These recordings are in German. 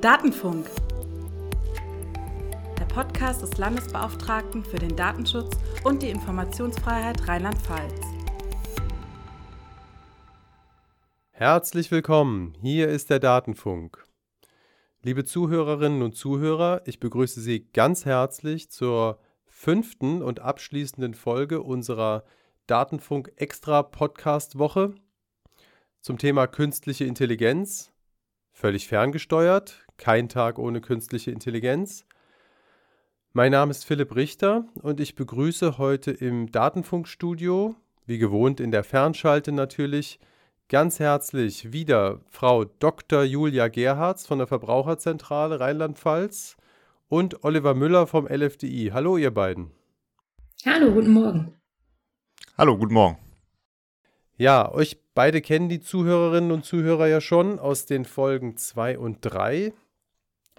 Datenfunk. Der Podcast des Landesbeauftragten für den Datenschutz und die Informationsfreiheit Rheinland-Pfalz. Herzlich willkommen, hier ist der Datenfunk. Liebe Zuhörerinnen und Zuhörer, ich begrüße Sie ganz herzlich zur fünften und abschließenden Folge unserer Datenfunk Extra Podcast Woche zum Thema künstliche Intelligenz. Völlig ferngesteuert, kein Tag ohne künstliche Intelligenz. Mein Name ist Philipp Richter und ich begrüße heute im Datenfunkstudio, wie gewohnt in der Fernschalte natürlich, ganz herzlich wieder Frau Dr. Julia Gerhards von der Verbraucherzentrale Rheinland-Pfalz und Oliver Müller vom LFDI. Hallo ihr beiden. Hallo, guten Morgen. Hallo, guten Morgen. Ja, euch beide kennen die Zuhörerinnen und Zuhörer ja schon aus den Folgen 2 und 3.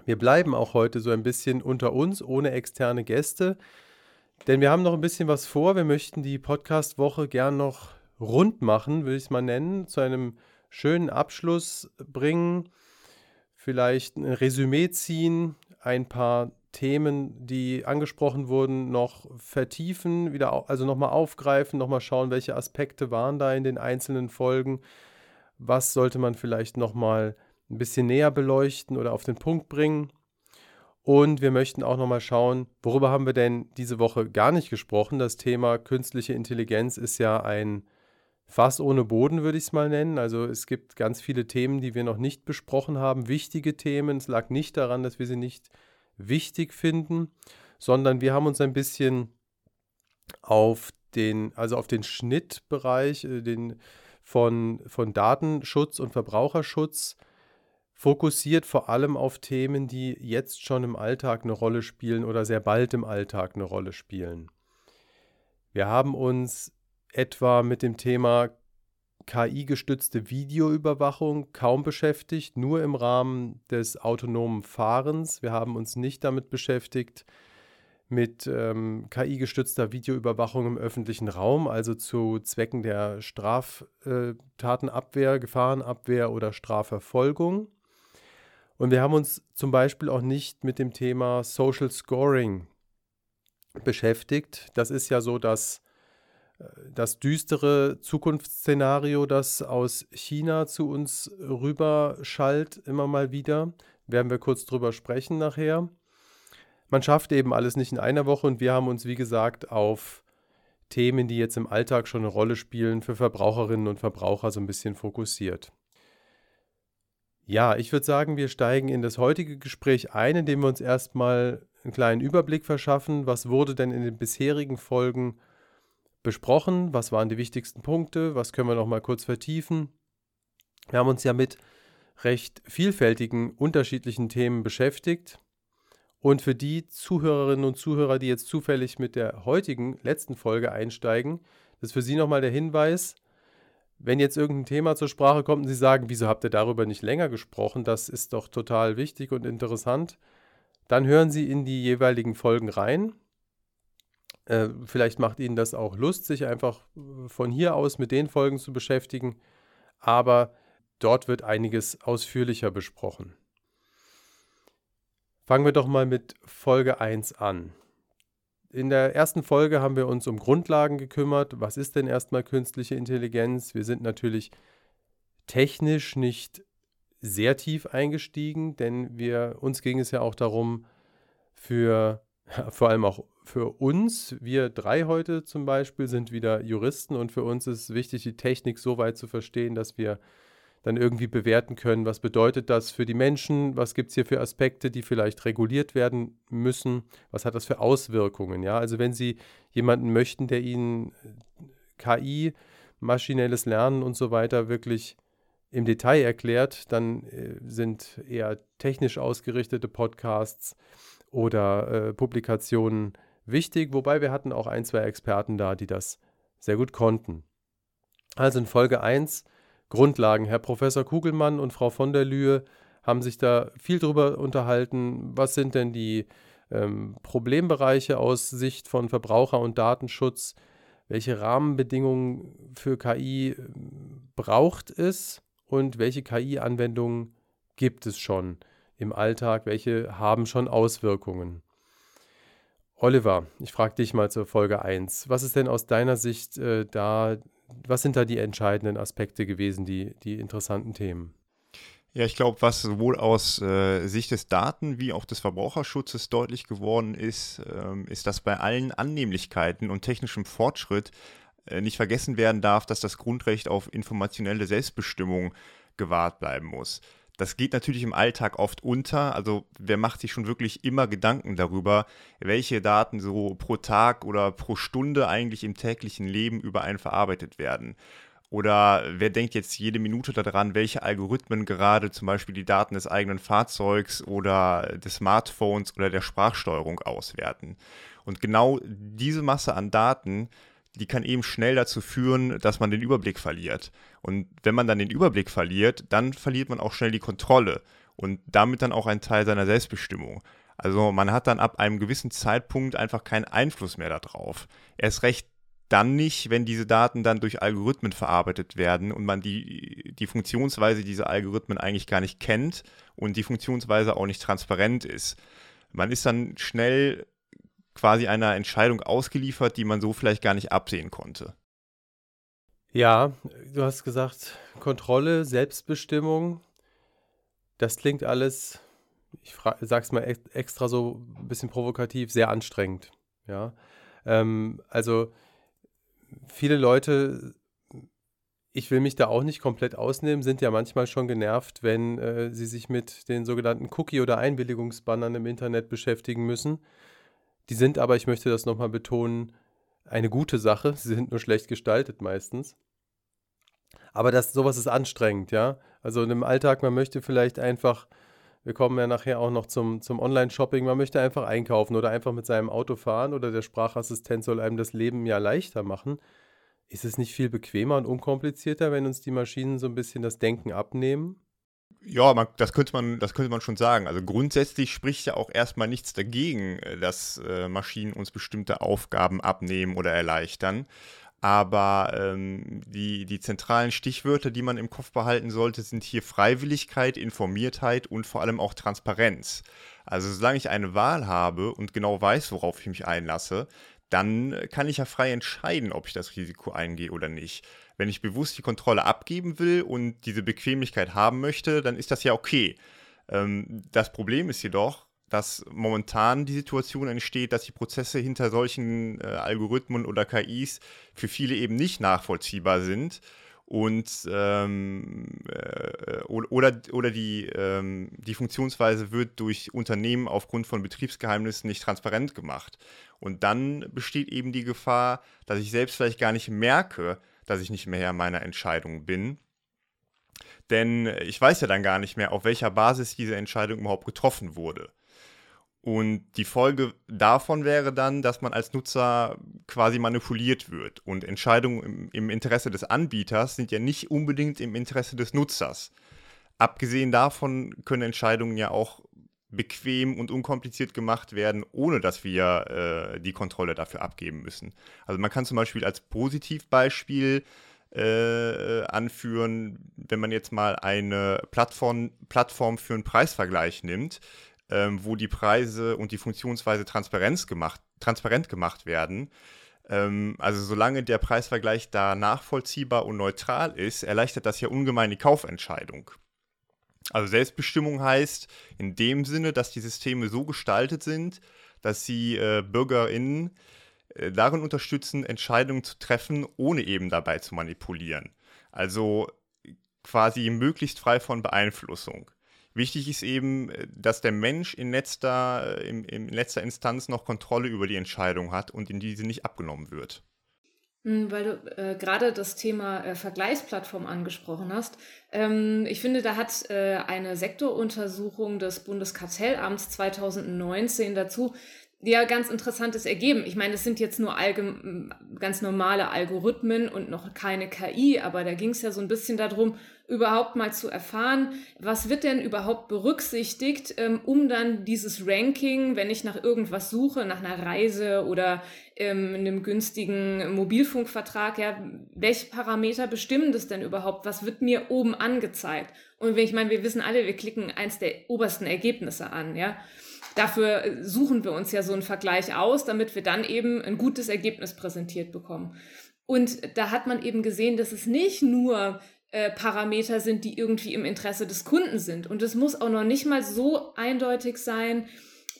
Wir bleiben auch heute so ein bisschen unter uns, ohne externe Gäste, denn wir haben noch ein bisschen was vor. Wir möchten die Podcast-Woche gern noch rund machen, will ich es mal nennen, zu einem schönen Abschluss bringen, vielleicht ein Resümee ziehen, ein paar Themen, die angesprochen wurden, noch vertiefen, wieder also nochmal aufgreifen, nochmal schauen, welche Aspekte waren da in den einzelnen Folgen, was sollte man vielleicht nochmal ein bisschen näher beleuchten oder auf den Punkt bringen. Und wir möchten auch nochmal schauen, worüber haben wir denn diese Woche gar nicht gesprochen. Das Thema künstliche Intelligenz ist ja ein Fass ohne Boden, würde ich es mal nennen. Also es gibt ganz viele Themen, die wir noch nicht besprochen haben, wichtige Themen. Es lag nicht daran, dass wir sie nicht wichtig finden, sondern wir haben uns ein bisschen auf den, also auf den Schnittbereich äh, den, von, von Datenschutz und Verbraucherschutz fokussiert, vor allem auf Themen, die jetzt schon im Alltag eine Rolle spielen oder sehr bald im Alltag eine Rolle spielen. Wir haben uns etwa mit dem Thema KI-gestützte Videoüberwachung kaum beschäftigt, nur im Rahmen des autonomen Fahrens. Wir haben uns nicht damit beschäftigt, mit ähm, KI-gestützter Videoüberwachung im öffentlichen Raum, also zu Zwecken der Straftatenabwehr, Gefahrenabwehr oder Strafverfolgung. Und wir haben uns zum Beispiel auch nicht mit dem Thema Social Scoring beschäftigt. Das ist ja so, dass das düstere Zukunftsszenario, das aus China zu uns rüber schallt, immer mal wieder. Werden wir kurz drüber sprechen nachher. Man schafft eben alles nicht in einer Woche und wir haben uns, wie gesagt, auf Themen, die jetzt im Alltag schon eine Rolle spielen, für Verbraucherinnen und Verbraucher so ein bisschen fokussiert. Ja, ich würde sagen, wir steigen in das heutige Gespräch ein, indem wir uns erstmal einen kleinen Überblick verschaffen, was wurde denn in den bisherigen Folgen besprochen, was waren die wichtigsten Punkte, was können wir noch mal kurz vertiefen. Wir haben uns ja mit recht vielfältigen, unterschiedlichen Themen beschäftigt. Und für die Zuhörerinnen und Zuhörer, die jetzt zufällig mit der heutigen letzten Folge einsteigen, das ist für Sie nochmal der Hinweis, wenn jetzt irgendein Thema zur Sprache kommt und Sie sagen, wieso habt ihr darüber nicht länger gesprochen, das ist doch total wichtig und interessant, dann hören Sie in die jeweiligen Folgen rein. Äh, vielleicht macht Ihnen das auch Lust, sich einfach äh, von hier aus mit den Folgen zu beschäftigen. Aber dort wird einiges ausführlicher besprochen. Fangen wir doch mal mit Folge 1 an. In der ersten Folge haben wir uns um Grundlagen gekümmert. Was ist denn erstmal künstliche Intelligenz? Wir sind natürlich technisch nicht sehr tief eingestiegen, denn wir, uns ging es ja auch darum, für vor allem auch für uns, wir drei heute zum Beispiel, sind wieder Juristen und für uns ist wichtig, die Technik so weit zu verstehen, dass wir dann irgendwie bewerten können, was bedeutet das für die Menschen, was gibt es hier für Aspekte, die vielleicht reguliert werden müssen, was hat das für Auswirkungen. Ja? Also wenn Sie jemanden möchten, der Ihnen KI, maschinelles Lernen und so weiter wirklich im Detail erklärt, dann äh, sind eher technisch ausgerichtete Podcasts oder äh, Publikationen wichtig, wobei wir hatten auch ein, zwei Experten da, die das sehr gut konnten. Also in Folge 1 Grundlagen. Herr Professor Kugelmann und Frau von der Lühe haben sich da viel drüber unterhalten. Was sind denn die ähm, Problembereiche aus Sicht von Verbraucher- und Datenschutz? Welche Rahmenbedingungen für KI ähm, braucht es und welche KI-Anwendungen gibt es schon? Im Alltag, welche haben schon Auswirkungen. Oliver, ich frage dich mal zur Folge 1. Was ist denn aus deiner Sicht äh, da, was sind da die entscheidenden Aspekte gewesen, die, die interessanten Themen? Ja, ich glaube, was sowohl aus äh, Sicht des Daten- wie auch des Verbraucherschutzes deutlich geworden ist, ähm, ist, dass bei allen Annehmlichkeiten und technischem Fortschritt äh, nicht vergessen werden darf, dass das Grundrecht auf informationelle Selbstbestimmung gewahrt bleiben muss. Das geht natürlich im Alltag oft unter. Also wer macht sich schon wirklich immer Gedanken darüber, welche Daten so pro Tag oder pro Stunde eigentlich im täglichen Leben über einen verarbeitet werden? Oder wer denkt jetzt jede Minute daran, welche Algorithmen gerade zum Beispiel die Daten des eigenen Fahrzeugs oder des Smartphones oder der Sprachsteuerung auswerten? Und genau diese Masse an Daten, die kann eben schnell dazu führen, dass man den Überblick verliert. Und wenn man dann den Überblick verliert, dann verliert man auch schnell die Kontrolle und damit dann auch einen Teil seiner Selbstbestimmung. Also man hat dann ab einem gewissen Zeitpunkt einfach keinen Einfluss mehr darauf. Erst recht dann nicht, wenn diese Daten dann durch Algorithmen verarbeitet werden und man die, die Funktionsweise dieser Algorithmen eigentlich gar nicht kennt und die Funktionsweise auch nicht transparent ist. Man ist dann schnell quasi einer Entscheidung ausgeliefert, die man so vielleicht gar nicht absehen konnte. Ja, du hast gesagt, Kontrolle, Selbstbestimmung, das klingt alles, ich sage es mal extra so ein bisschen provokativ, sehr anstrengend. Ja, ähm, also viele Leute, ich will mich da auch nicht komplett ausnehmen, sind ja manchmal schon genervt, wenn äh, sie sich mit den sogenannten Cookie- oder Einwilligungsbannern im Internet beschäftigen müssen. Die sind aber, ich möchte das nochmal betonen, eine gute Sache. Sie sind nur schlecht gestaltet meistens. Aber das, sowas ist anstrengend, ja. Also im Alltag, man möchte vielleicht einfach wir kommen ja nachher auch noch zum, zum Online-Shopping. Man möchte einfach einkaufen oder einfach mit seinem Auto fahren oder der Sprachassistent soll einem das Leben ja leichter machen. Ist es nicht viel bequemer und unkomplizierter, wenn uns die Maschinen so ein bisschen das Denken abnehmen? Ja, man, das, könnte man, das könnte man schon sagen. Also grundsätzlich spricht ja auch erstmal nichts dagegen, äh, dass äh, Maschinen uns bestimmte Aufgaben abnehmen oder erleichtern. Aber ähm, die, die zentralen Stichwörter, die man im Kopf behalten sollte, sind hier Freiwilligkeit, Informiertheit und vor allem auch Transparenz. Also solange ich eine Wahl habe und genau weiß, worauf ich mich einlasse, dann kann ich ja frei entscheiden, ob ich das Risiko eingehe oder nicht. Wenn ich bewusst die Kontrolle abgeben will und diese Bequemlichkeit haben möchte, dann ist das ja okay. Ähm, das Problem ist jedoch, dass momentan die Situation entsteht, dass die Prozesse hinter solchen äh, Algorithmen oder KIs für viele eben nicht nachvollziehbar sind und ähm, äh, oder, oder die, ähm, die Funktionsweise wird durch Unternehmen aufgrund von Betriebsgeheimnissen nicht transparent gemacht. Und dann besteht eben die Gefahr, dass ich selbst vielleicht gar nicht merke, dass ich nicht mehr Herr meiner Entscheidung bin. Denn ich weiß ja dann gar nicht mehr, auf welcher Basis diese Entscheidung überhaupt getroffen wurde. Und die Folge davon wäre dann, dass man als Nutzer quasi manipuliert wird. Und Entscheidungen im, im, Interesse des Anbieters sind ja nicht unbedingt im Interesse des Nutzers. Abgesehen davon können Entscheidungen ja auch bequem und unkompliziert gemacht werden, ohne dass wir äh, die Kontrolle dafür abgeben müssen. Also man kann zum Beispiel als Positivbeispiel äh, anführen, wenn man jetzt mal eine Plattform, Plattform für einen Preisvergleich nimmt, ähm, wo die Preise und die Funktionsweise Transparenz gemacht, transparent gemacht werden. Ähm, also solange der Preisvergleich da nachvollziehbar und neutral ist, erleichtert das ja ungemein die Kaufentscheidung. Also Selbstbestimmung heißt in dem Sinne, dass die Systeme so gestaltet sind, dass sie äh, BürgerInnen äh, darin unterstützen, Entscheidungen zu treffen, ohne eben dabei zu manipulieren. Also quasi möglichst frei von Beeinflussung. Wichtig ist eben, äh, dass der Mensch in letzter, äh, in, in letzter Instanz noch Kontrolle über die Entscheidung hat und in diese nicht abgenommen wird. Hm, weil du äh, gerade das Thema äh, Vergleichsplattform angesprochen hast. Ähm, ich finde, da hat äh, eine Sektoruntersuchung des Bundeskartellamts 2019 dazu ja ganz interessantes ergeben. Ich meine, es sind jetzt nur ganz normale Algorithmen und noch keine KI, aber da ging es ja so ein bisschen darum, überhaupt mal zu erfahren, was wird denn überhaupt berücksichtigt, ähm, um dann dieses Ranking, wenn ich nach irgendwas suche, nach einer Reise oder ähm, einem günstigen Mobilfunkvertrag, ja, welche Parameter bestimmen das denn überhaupt? Was wird mir oben angezeigt? Und ich meine, wir wissen alle, wir klicken eins der obersten Ergebnisse an, ja. Dafür suchen wir uns ja so einen Vergleich aus, damit wir dann eben ein gutes Ergebnis präsentiert bekommen. Und da hat man eben gesehen, dass es nicht nur äh, Parameter sind, die irgendwie im Interesse des Kunden sind. Und es muss auch noch nicht mal so eindeutig sein,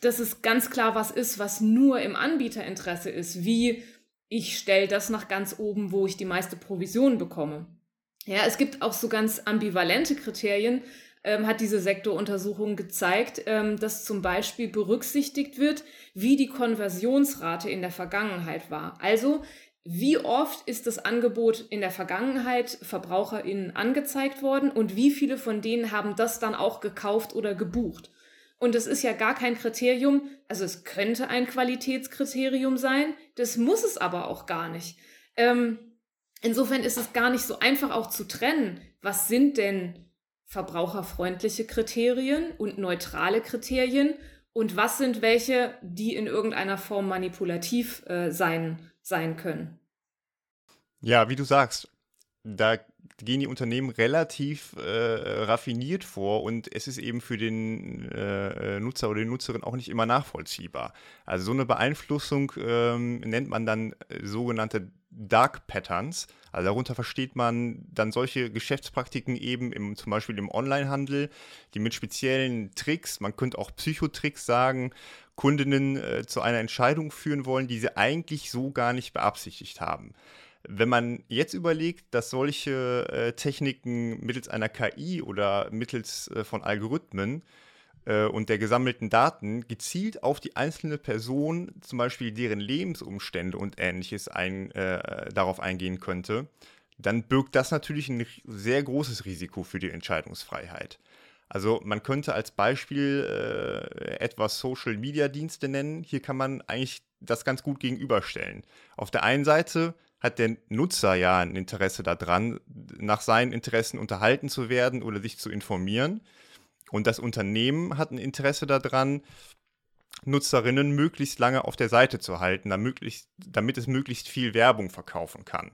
dass es ganz klar was ist, was nur im Anbieterinteresse ist, wie ich stelle das nach ganz oben, wo ich die meiste Provision bekomme. Ja, es gibt auch so ganz ambivalente Kriterien, ähm, hat diese Sektoruntersuchung gezeigt, ähm, dass zum Beispiel berücksichtigt wird, wie die Konversionsrate in der Vergangenheit war. Also wie oft ist das Angebot in der Vergangenheit VerbraucherInnen angezeigt worden und wie viele von denen haben das dann auch gekauft oder gebucht? Und das ist ja gar kein Kriterium, also es könnte ein Qualitätskriterium sein, das muss es aber auch gar nicht. Ähm, insofern ist es gar nicht so einfach auch zu trennen, was sind denn verbraucherfreundliche Kriterien und neutrale Kriterien und was sind welche, die in irgendeiner Form manipulativ äh, sein, sein können. Ja, wie du sagst, da gehen die Unternehmen relativ äh, raffiniert vor und es ist eben für den äh, äh, Nutzer oder die Nutzerin auch nicht immer nachvollziehbar. Also so eine Beeinflussung ähm, nennt man dann äh, sogenannte Dark Patterns. Also darunter versteht man dann solche Geschäftspraktiken eben im, zum Beispiel im Onlinehandel, die mit speziellen Tricks, man könnte auch Psychotricks sagen, Kundinnen äh, zu einer Entscheidung führen wollen, die sie eigentlich so gar nicht beabsichtigt haben. Wenn man jetzt überlegt, dass solche äh, Techniken mittels einer KI oder mittels äh, von Algorithmen äh, und der gesammelten Daten gezielt auf die einzelne Person, zum Beispiel deren Lebensumstände und ähnliches, ein, äh, darauf eingehen könnte, dann birgt das natürlich ein sehr großes Risiko für die Entscheidungsfreiheit. Also man könnte als Beispiel äh, etwas Social-Media-Dienste nennen. Hier kann man eigentlich das ganz gut gegenüberstellen. Auf der einen Seite hat der Nutzer ja ein Interesse daran, nach seinen Interessen unterhalten zu werden oder sich zu informieren. Und das Unternehmen hat ein Interesse daran, Nutzerinnen möglichst lange auf der Seite zu halten, damit, es möglichst viel Werbung verkaufen kann.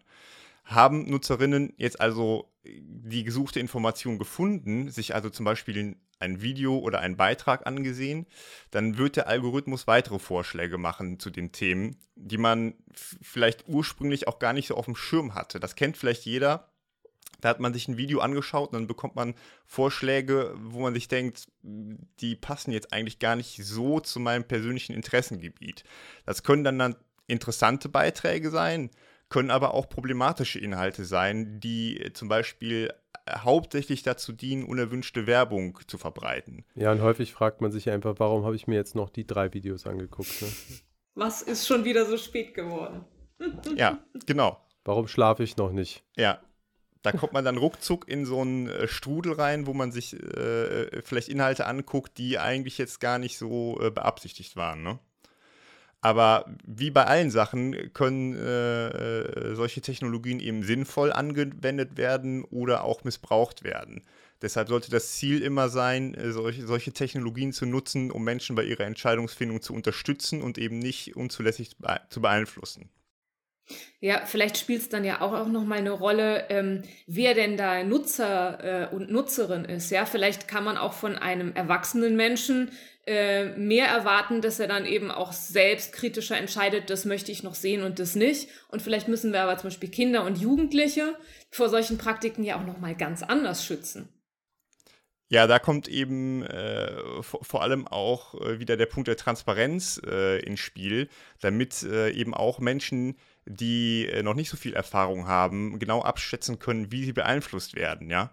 Haben Nutzerinnen jetzt also die gesuchte Information gefunden, sich also zum Beispiel ein Video oder einen Beitrag angesehen, dann wird der Algorithmus weitere Vorschläge machen zu den Themen, die man vielleicht ursprünglich auch gar nicht so auf dem Schirm hatte. Das kennt vielleicht jeder. Da hat man sich ein Video angeschaut und dann bekommt man Vorschläge, wo man sich denkt, die passen jetzt eigentlich gar nicht so zu meinem persönlichen Interessengebiet. Das können dann, dann interessante Beiträge sein, können aber auch problematische Inhalte sein, die zum Beispiel hauptsächlich dazu dienen, unerwünschte Werbung zu verbreiten. Ja, und häufig fragt man sich einfach, warum habe ich mir jetzt noch die drei Videos angeguckt? Ne? Was ist schon wieder so spät geworden? ja, genau. Warum schlafe ich noch nicht? Ja, da kommt man dann ruckzuck in so einen äh, Strudel rein, wo man sich äh, vielleicht Inhalte anguckt, die eigentlich jetzt gar nicht so äh, beabsichtigt waren. Ne? Aber wie bei allen Sachen können äh, äh, solche Technologien eben sinnvoll angewendet werden oder auch missbraucht werden. Deshalb sollte das Ziel immer sein, äh, solche, solche Technologien zu nutzen, um Menschen bei ihrer Entscheidungsfindung zu unterstützen und eben nicht unzulässig zu beeinflussen. Ja, vielleicht spielt es dann ja auch, auch nochmal eine Rolle, ähm, wer denn da Nutzer äh, und Nutzerin ist. Ja, vielleicht kann man auch von einem erwachsenen Menschen äh, mehr erwarten, dass er dann eben auch selbst kritischer entscheidet, das möchte ich noch sehen und das nicht. Und vielleicht müssen wir aber zum Beispiel Kinder und Jugendliche vor solchen Praktiken ja auch nochmal ganz anders schützen. Ja, da kommt eben äh, vor, vor, allem auch äh, wieder der Punkt der Transparenz äh, ins Spiel, damit äh, eben auch Menschen, die noch nicht so viel Erfahrung haben, genau abschätzen können, wie sie beeinflusst werden. Ja.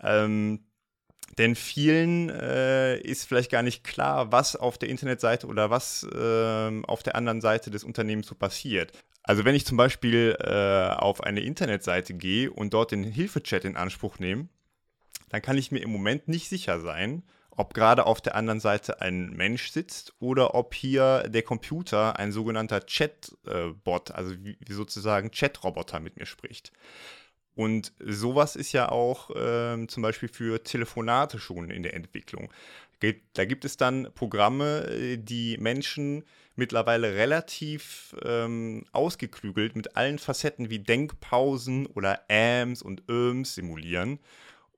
Ähm, denn vielen äh, ist vielleicht gar nicht klar, was auf der Internetseite oder was äh, auf der anderen Seite des Unternehmens so passiert. Also wenn ich zum Beispiel äh, auf eine Internetseite gehe und dort den Hilfechat in Anspruch nehme, dann kann ich mir im Moment nicht sicher sein, ob gerade auf der anderen Seite ein Mensch sitzt oder ob hier der Computer, ein sogenannter Chatbot, also sozusagen Chatroboter mit mir spricht. Und sowas ist ja auch ähm, zum Beispiel für Telefonate schon in der Entwicklung. Da gibt es dann Programme, äh, die Menschen mittlerweile relativ ähm, ausgeklügelt mit allen Facetten wie Denkpausen oder Ams und Öms simulieren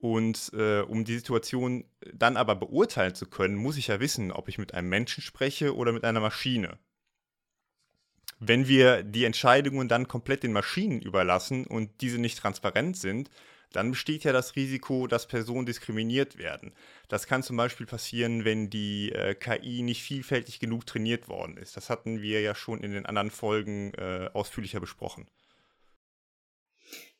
Und äh, um die Situation dann aber beurteilen zu können, muss ich ja wissen, ob ich mit einem Menschen spreche oder mit einer Maschine. Wenn wir die Entscheidungen dann komplett den Maschinen überlassen und diese nicht transparent sind, dann besteht ja das Risiko, dass Personen diskriminiert werden. Das kann zum Beispiel passieren, wenn die äh, KI nicht vielfältig genug trainiert worden ist. Das hatten wir ja schon in den anderen Folgen äh, ausführlicher besprochen.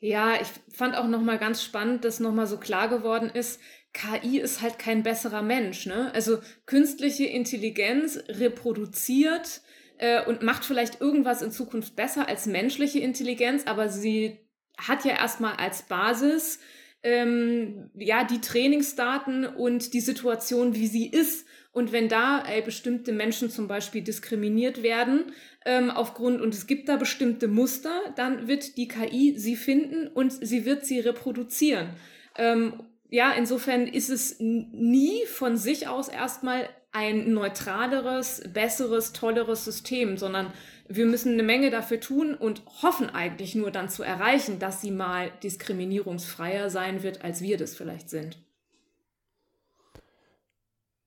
Ja, ich fand auch nochmal ganz spannend, dass nochmal so klar geworden ist, KI ist halt kein besserer Mensch. Ne? Also künstliche Intelligenz reproduziert äh, und macht vielleicht irgendwas in Zukunft besser als menschliche Intelligenz, aber sie hat ja erstmal als Basis ähm, ja die Trainingsdaten und die Situation, wie sie ist. Und wenn da ey, bestimmte Menschen zum Beispiel diskriminiert werden ähm, aufgrund und es gibt da bestimmte Muster, dann wird die KI sie finden und sie wird sie reproduzieren. Ähm, ja, insofern ist es nie von sich aus erstmal ein neutraleres, besseres, tolleres System, sondern wir müssen eine Menge dafür tun und hoffen eigentlich nur dann zu erreichen, dass sie mal diskriminierungsfreier sein wird, als wir das vielleicht sind.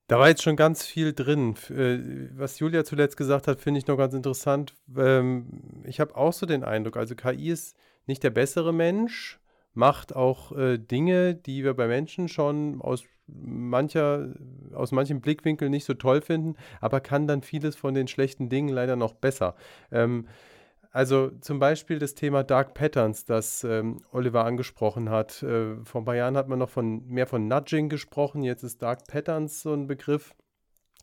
Da war jetzt schon ganz viel drin. Äh, was Julia zuletzt gesagt hat, finde ich noch ganz interessant. Ähm, ich habe auch so den Eindruck, also KI ist nicht der bessere Mensch, macht auch äh, Dinge, die wir bei Menschen schon aus mancher, aus manchem Blickwinkel nicht so toll finden, aber kann dann vieles von den schlechten Dingen leider noch besser. Ähm, also zum Beispiel das Thema Dark Patterns, das ähm, Oliver angesprochen hat. Äh, vor ein paar Jahren hat man noch von, mehr von Nudging gesprochen, jetzt ist Dark Patterns so ein Begriff.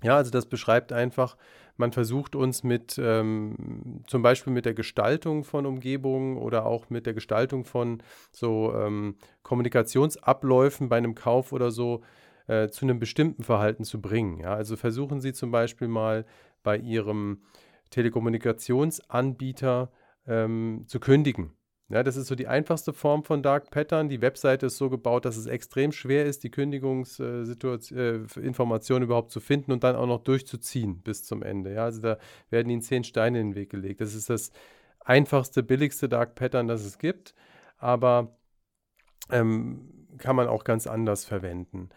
Ja, also das beschreibt einfach, man versucht uns mit ähm, zum Beispiel mit der Gestaltung von Umgebungen oder auch mit der Gestaltung von so ähm, Kommunikationsabläufen bei einem Kauf oder so äh, zu einem bestimmten Verhalten zu bringen. Ja? Also versuchen Sie zum Beispiel mal bei Ihrem Telekommunikationsanbieter ähm, zu kündigen. Ja, das ist so die einfachste Form von Dark Pattern. Die Webseite ist so gebaut, dass es extrem schwer ist, die Kündigungsinformationen äh, überhaupt zu finden und dann auch noch durchzuziehen bis zum Ende. Ja, also da werden ihnen zehn Steine in den Weg gelegt. Das ist das einfachste, billigste Dark Pattern, das es gibt, aber ähm, kann man auch ganz anders verwenden.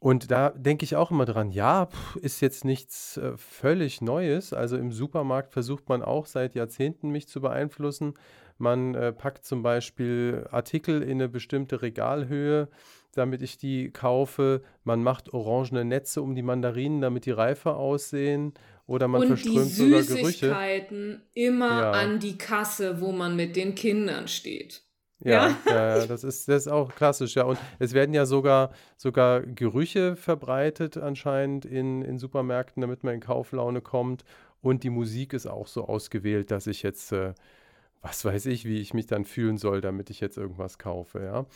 Und da denke ich auch immer dran, ja, ist jetzt nichts äh, völlig Neues. Also im Supermarkt versucht man auch seit Jahrzehnten mich zu beeinflussen. Man äh, packt zum Beispiel Artikel in eine bestimmte Regalhöhe, damit ich die kaufe. Man macht orangene Netze um die Mandarinen, damit die reifer aussehen. Oder man Und verströmt die sogar Gerüche. Süßigkeiten immer Ja. an die Kasse, wo man mit den Kindern steht. Ja, Ja. ja, ja, das ist, das ist auch klassisch, ja. Und es werden ja sogar, sogar Gerüche verbreitet anscheinend in, in Supermärkten, damit man in Kauflaune kommt. Und die Musik ist auch so ausgewählt, dass ich jetzt, äh, was weiß ich, wie ich mich dann fühlen soll, damit ich jetzt irgendwas kaufe, ja.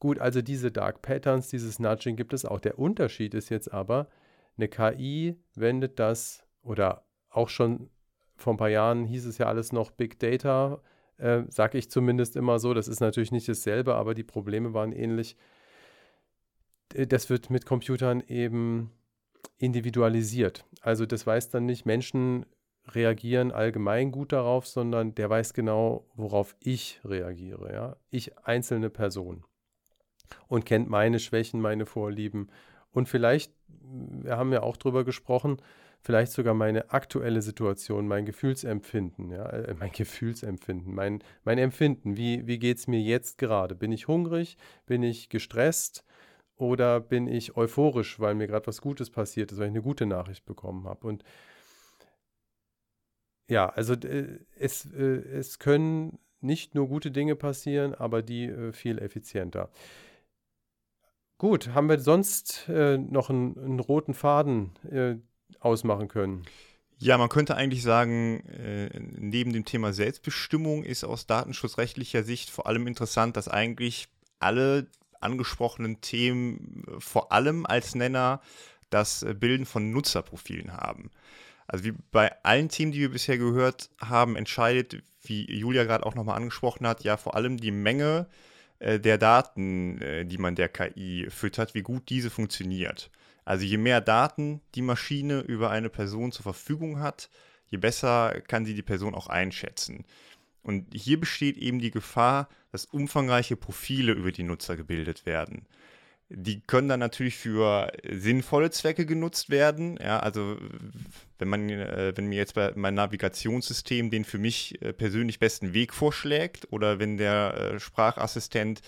Gut, also diese Dark Patterns, dieses Nudging gibt es auch. Der Unterschied ist jetzt aber, eine KI wendet das, oder auch schon vor ein paar Jahren hieß es ja alles noch Big Data, äh, sage ich zumindest immer so. Das ist natürlich nicht dasselbe, aber die Probleme waren ähnlich. Äh, Das wird mit Computern eben individualisiert. Also das weiß dann nicht, Menschen reagieren allgemein gut darauf, sondern der weiß genau, worauf ich reagiere. Ja? Ich einzelne Person und kennt meine Schwächen, meine Vorlieben und vielleicht, wir haben ja auch drüber gesprochen, vielleicht sogar meine aktuelle Situation, mein Gefühlsempfinden, ja, äh, mein Gefühlsempfinden, mein, mein Empfinden, wie, wie geht es mir jetzt gerade? Bin ich hungrig? Bin ich gestresst? Oder bin ich euphorisch, weil mir gerade was Gutes passiert ist, weil ich eine gute Nachricht bekommen habe? Und ja, also äh, es, äh, es können nicht nur gute Dinge passieren, aber die äh, viel effizienter. Gut, haben wir sonst noch einen, einen roten Faden ausmachen können? Ja, man könnte eigentlich sagen, äh, neben dem Thema Selbstbestimmung ist aus datenschutzrechtlicher Sicht vor allem interessant, dass eigentlich alle angesprochenen Themen vor allem als Nenner das Bilden von Nutzerprofilen haben. Also wie bei allen Themen, die wir bisher gehört haben, entscheidet, wie Julia gerade auch nochmal angesprochen hat, ja vor allem die Menge äh, der Daten, äh, die man der KI füttert, wie gut diese funktioniert. Also je mehr Daten die Maschine über eine Person zur Verfügung hat, je besser kann sie die Person auch einschätzen. Und hier besteht eben die Gefahr, dass umfangreiche Profile über die Nutzer gebildet werden. Die können dann natürlich für sinnvolle Zwecke genutzt werden. Ja, also wenn man, äh, wenn mir jetzt bei mein Navigationssystem den für mich äh, persönlich besten Weg vorschlägt oder wenn der äh, Sprachassistent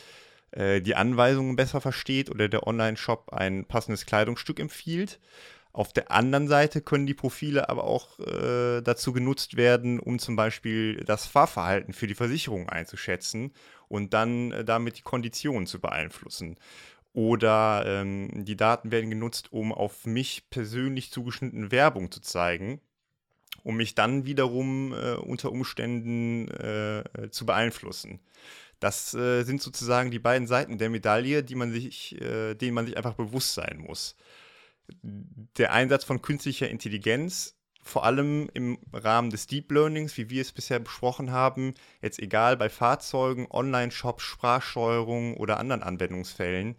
äh, die Anweisungen besser versteht oder der Online-Shop ein passendes Kleidungsstück empfiehlt. Auf der anderen Seite können die Profile aber auch äh, dazu genutzt werden, um zum Beispiel das Fahrverhalten für die Versicherung einzuschätzen und dann äh, damit die Konditionen zu beeinflussen. Oder ähm, die Daten werden genutzt, um auf mich persönlich zugeschnittene Werbung zu zeigen, um mich dann wiederum äh, unter Umständen äh, zu beeinflussen. Das äh, sind sozusagen die beiden Seiten der Medaille, die man sich, äh, denen man sich einfach bewusst sein muss. Der Einsatz von künstlicher Intelligenz vor allem im Rahmen des Deep Learnings, wie wir es bisher besprochen haben, jetzt egal bei Fahrzeugen, Online-Shops, Sprachsteuerung oder anderen Anwendungsfällen,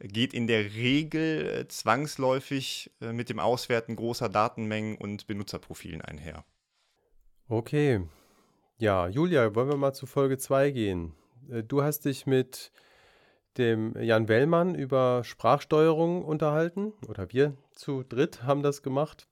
geht in der Regel äh, zwangsläufig äh, mit dem Auswerten großer Datenmengen und Benutzerprofilen einher. Okay. Ja, Julia, wollen wir mal zu Folge 2 gehen? Äh, du hast dich mit dem Jan Wellmann über Sprachsteuerung unterhalten oder wir zu dritt haben das gemacht.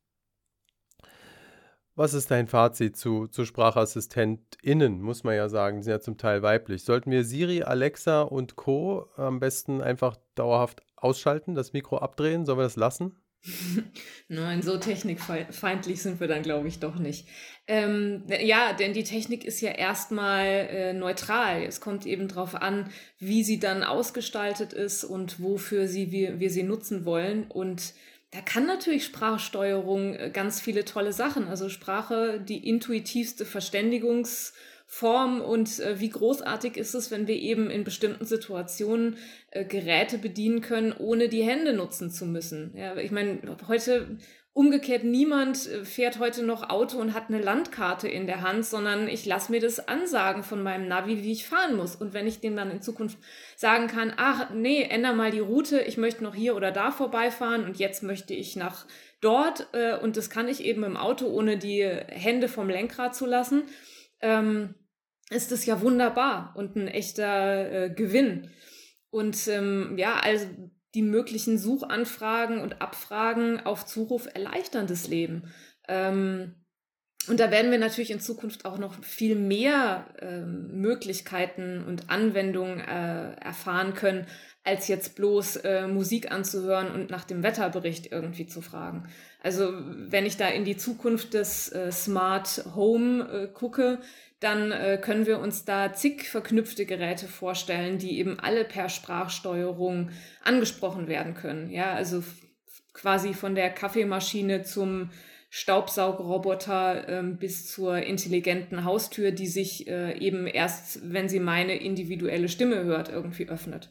Was ist dein Fazit zu, zu SprachassistentInnen, muss man ja sagen, die sind ja zum Teil weiblich. Sollten wir Siri, Alexa und Co. am besten einfach dauerhaft ausschalten, das Mikro abdrehen? Sollen wir das lassen? Nein, so technikfeindlich sind wir dann, glaube ich, doch nicht. Ähm, ja, denn die Technik ist ja erstmal äh, neutral. Es kommt eben darauf an, wie sie dann ausgestaltet ist und wofür sie, wir, wir sie nutzen wollen. Und da kann natürlich Sprachsteuerung äh, ganz viele tolle Sachen. Also Sprache, die intuitivste Verständigungsform und äh, wie großartig ist es, wenn wir eben in bestimmten Situationen äh, Geräte bedienen können, ohne die Hände nutzen zu müssen. Ja, ich meine, heute Umgekehrt, niemand äh, fährt heute noch Auto und hat eine Landkarte in der Hand, sondern ich lasse mir das ansagen von meinem Navi, wie ich fahren muss. Und wenn ich dem dann in Zukunft sagen kann, ach nee, änder mal die Route, ich möchte noch hier oder da vorbeifahren und jetzt möchte ich nach dort äh, und das kann ich eben im Auto, ohne die Hände vom Lenkrad zu lassen, ähm, ist das ja wunderbar und ein echter äh, Gewinn. Und ähm, ja, also die möglichen Suchanfragen und Abfragen auf Zuruf erleichtern das Leben. Ähm, und da werden wir natürlich in Zukunft auch noch viel mehr ähm, Möglichkeiten und Anwendungen äh, erfahren können, als jetzt bloß äh, Musik anzuhören und nach dem Wetterbericht irgendwie zu fragen. Also wenn ich da in die Zukunft des äh, Smart Home äh, gucke, dann äh, können wir uns da zig verknüpfte Geräte vorstellen, die eben alle per Sprachsteuerung angesprochen werden können. Ja, also quasi von der Kaffeemaschine zum Staubsaugroboter ähm, bis zur intelligenten Haustür, die sich äh, eben erst, wenn sie meine individuelle Stimme hört, irgendwie öffnet.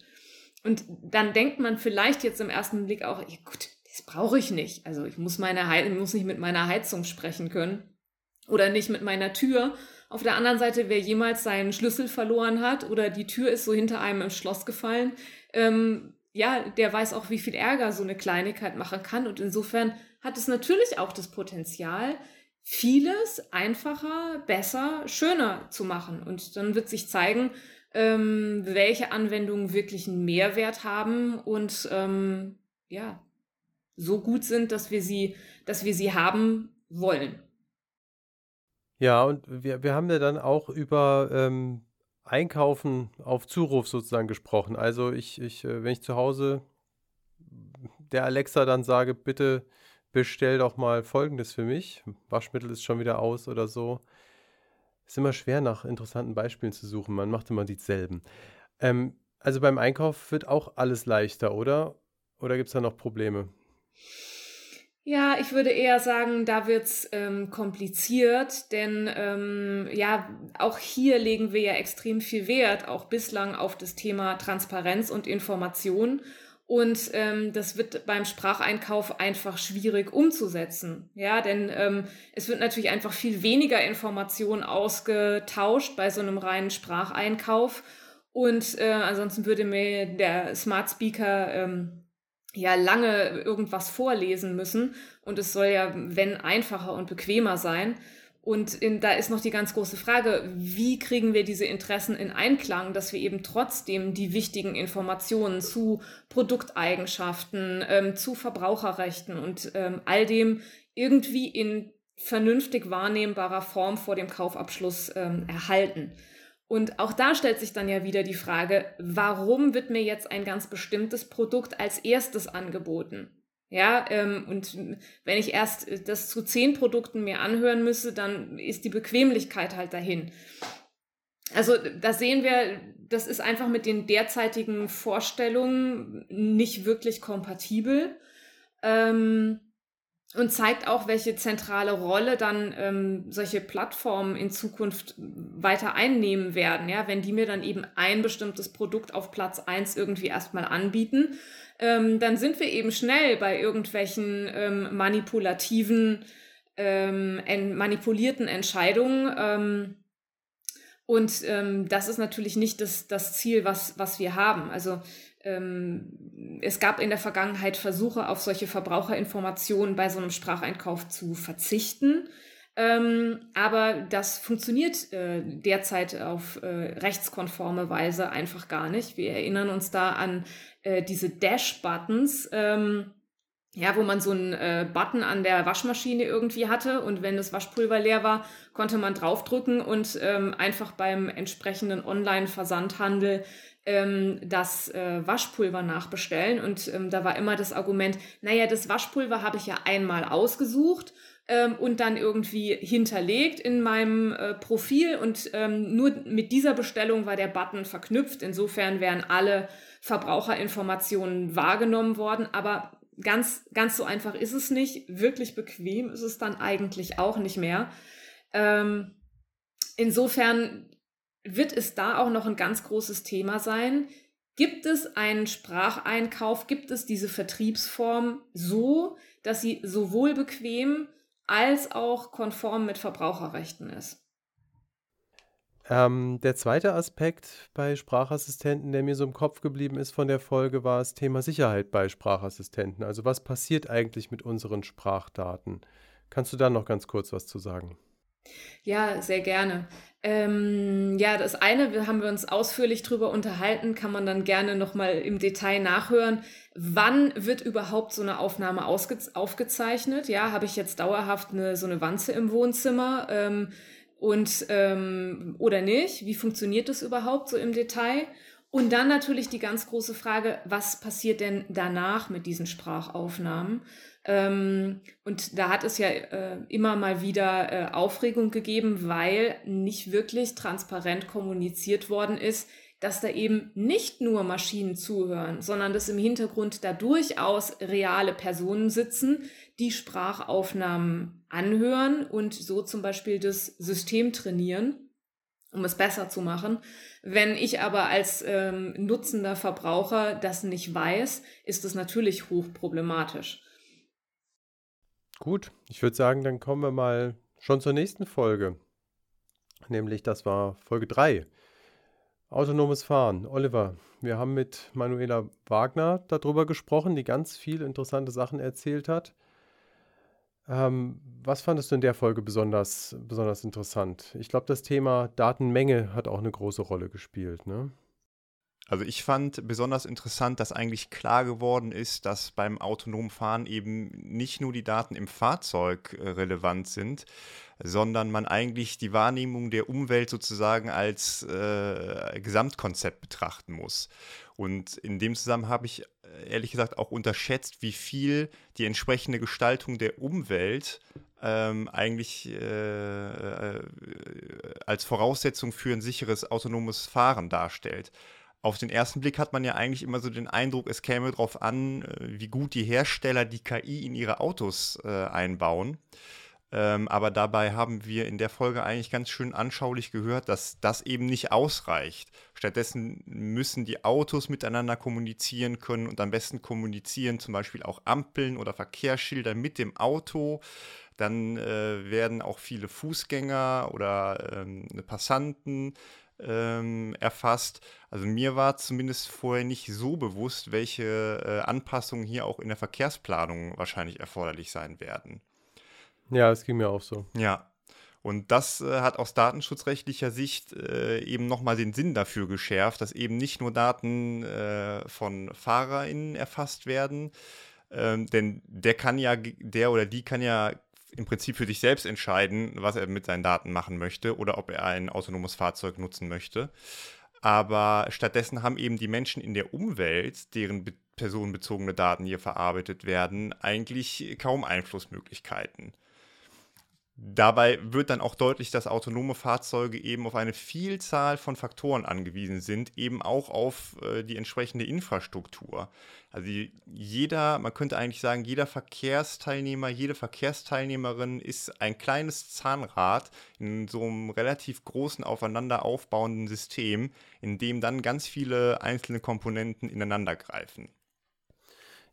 Und dann denkt man vielleicht jetzt im ersten Blick auch, ja gut, das brauche ich nicht. Also ich muss, meine muss nicht mit meiner Heizung sprechen können oder nicht mit meiner Tür auf der anderen Seite, wer jemals seinen Schlüssel verloren hat oder die Tür ist so hinter einem im Schloss gefallen, ähm, ja, der weiß auch, wie viel Ärger so eine Kleinigkeit machen kann. Und insofern hat es natürlich auch das Potenzial, vieles einfacher, besser, schöner zu machen. Und dann wird sich zeigen, ähm, welche Anwendungen wirklich einen Mehrwert haben und ähm, ja, so gut sind, dass wir sie, dass wir sie haben wollen. Ja, und wir, wir haben ja dann auch über ähm, Einkaufen auf Zuruf sozusagen gesprochen. Also ich, ich, äh, wenn ich zu Hause der Alexa dann sage, bitte bestell doch mal Folgendes für mich. Waschmittel ist schon wieder aus oder so. Ist immer schwer, nach interessanten Beispielen zu suchen. Man macht immer dieselben. Ähm, also beim Einkauf wird auch alles leichter, oder? Oder gibt es da noch Probleme? Ja, ich würde eher sagen, da wird's ähm, kompliziert, denn ähm, ja, auch hier legen wir ja extrem viel Wert, auch bislang auf das Thema Transparenz und Information. Und ähm, das wird beim Spracheinkauf einfach schwierig umzusetzen. Ja, denn ähm, es wird natürlich einfach viel weniger Information ausgetauscht bei so einem reinen Spracheinkauf. Und äh, ansonsten würde mir der Smart Speaker ähm, ja lange irgendwas vorlesen müssen und es soll ja, wenn, einfacher und bequemer sein. Und in, da ist noch die ganz große Frage, wie kriegen wir diese Interessen in Einklang, dass wir eben trotzdem die wichtigen Informationen zu Produkteigenschaften, ähm, zu Verbraucherrechten und ähm, all dem irgendwie in vernünftig wahrnehmbarer Form vor dem Kaufabschluss ähm, erhalten. Und auch da stellt sich dann ja wieder die Frage, warum wird mir jetzt ein ganz bestimmtes Produkt als erstes angeboten? Ja, ähm, und wenn ich erst das zu zehn Produkten mir anhören müsse, dann ist die Bequemlichkeit halt dahin. Also da sehen wir, das ist einfach mit den derzeitigen Vorstellungen nicht wirklich kompatibel. Ähm, und zeigt auch, welche zentrale Rolle dann ähm, solche Plattformen in Zukunft weiter einnehmen werden. Ja, wenn die mir dann eben ein bestimmtes Produkt auf Platz eins irgendwie erstmal anbieten, ähm, dann sind wir eben schnell bei irgendwelchen ähm, manipulativen, ähm, en manipulierten Entscheidungen. Ähm, und ähm, das ist natürlich nicht das, das Ziel, was, was wir haben. Also es gab in der Vergangenheit Versuche, auf solche Verbraucherinformationen bei so einem Spracheinkauf zu verzichten. Ähm, aber das funktioniert äh, derzeit auf äh, rechtskonforme Weise einfach gar nicht. Wir erinnern uns da an äh, diese Dash-Buttons, ähm, ja, wo man so einen äh, Button an der Waschmaschine irgendwie hatte und wenn das Waschpulver leer war, konnte man draufdrücken und ähm, einfach beim entsprechenden Online-Versandhandel ähm, das äh, Waschpulver nachbestellen. Und ähm, da war immer das Argument, naja, das Waschpulver habe ich ja einmal ausgesucht ähm, und dann irgendwie hinterlegt in meinem äh, Profil. Und ähm, nur mit dieser Bestellung war der Button verknüpft. Insofern wären alle Verbraucherinformationen wahrgenommen worden. Aber ganz, ganz so einfach ist es nicht. Wirklich bequem ist es dann eigentlich auch nicht mehr. Ähm, insofern wird es da auch noch ein ganz großes Thema sein. Gibt es einen Spracheinkauf, gibt es diese Vertriebsform so, dass sie sowohl bequem als auch konform mit Verbraucherrechten ist? Ähm, der zweite Aspekt bei Sprachassistenten, der mir so im Kopf geblieben ist von der Folge, war das Thema Sicherheit bei Sprachassistenten. Also was passiert eigentlich mit unseren Sprachdaten? Kannst du da noch ganz kurz was zu sagen? Ja, sehr gerne. Ähm, ja, das eine wir haben wir uns ausführlich drüber unterhalten, kann man dann gerne nochmal im Detail nachhören. Wann wird überhaupt so eine Aufnahme aufgezeichnet? Ja, habe ich jetzt dauerhaft eine, so eine Wanze im Wohnzimmer ähm, und ähm, oder nicht? Wie funktioniert das überhaupt so im Detail? Und dann natürlich die ganz große Frage, was passiert denn danach mit diesen Sprachaufnahmen? Ähm, und da hat es ja äh, immer mal wieder äh, Aufregung gegeben, weil nicht wirklich transparent kommuniziert worden ist, dass da eben nicht nur Maschinen zuhören, sondern dass im Hintergrund da durchaus reale Personen sitzen, die Sprachaufnahmen anhören und so zum Beispiel das System trainieren um es besser zu machen. Wenn ich aber als ähm, nutzender Verbraucher das nicht weiß, ist es natürlich hochproblematisch. Gut, ich würde sagen, dann kommen wir mal schon zur nächsten Folge. Nämlich, das war Folge 3. Autonomes Fahren. Oliver, wir haben mit Manuela Wagner darüber gesprochen, die ganz viele interessante Sachen erzählt hat. Ähm, was fandest du in der Folge besonders, besonders interessant? Ich glaube, das Thema Datenmenge hat auch eine große Rolle gespielt, ne? Also ich fand besonders interessant, dass eigentlich klar geworden ist, dass beim autonomen Fahren eben nicht nur die Daten im Fahrzeug äh, relevant sind, sondern man eigentlich die Wahrnehmung der Umwelt sozusagen als äh, Gesamtkonzept betrachten muss. Und in dem Zusammenhang habe ich ehrlich gesagt auch unterschätzt, wie viel die entsprechende Gestaltung der Umwelt ähm, eigentlich äh, äh, als Voraussetzung für ein sicheres autonomes Fahren darstellt. Auf den ersten Blick hat man ja eigentlich immer so den Eindruck, es käme darauf an, äh, wie gut die Hersteller die KI in ihre Autos äh, einbauen. Ähm, aber dabei haben wir in der Folge eigentlich ganz schön anschaulich gehört, dass das eben nicht ausreicht. Stattdessen müssen die Autos miteinander kommunizieren können und am besten kommunizieren zum Beispiel auch Ampeln oder Verkehrsschilder mit dem Auto. Dann äh, werden auch viele Fußgänger oder ähm, Passanten ähm, erfasst. Also mir war zumindest vorher nicht so bewusst, welche äh, Anpassungen hier auch in der Verkehrsplanung wahrscheinlich erforderlich sein werden. Ja, es ging mir auch so. Ja. Und das äh, hat aus datenschutzrechtlicher Sicht äh, eben nochmal den Sinn dafür geschärft, dass eben nicht nur Daten äh, von FahrerInnen erfasst werden, ähm, denn der kann ja, der oder die kann ja im Prinzip für sich selbst entscheiden, was er mit seinen Daten machen möchte oder ob er ein autonomes Fahrzeug nutzen möchte. Aber stattdessen haben eben die Menschen in der Umwelt, deren personenbezogene Daten hier verarbeitet werden, eigentlich kaum Einflussmöglichkeiten. Dabei wird dann auch deutlich, dass autonome Fahrzeuge eben auf eine Vielzahl von Faktoren angewiesen sind, eben auch auf äh, die entsprechende Infrastruktur. Also jeder, man könnte eigentlich sagen, jeder Verkehrsteilnehmer, jede Verkehrsteilnehmerin ist ein kleines Zahnrad in so einem relativ großen aufeinander aufbauenden System, in dem dann ganz viele einzelne Komponenten ineinander greifen.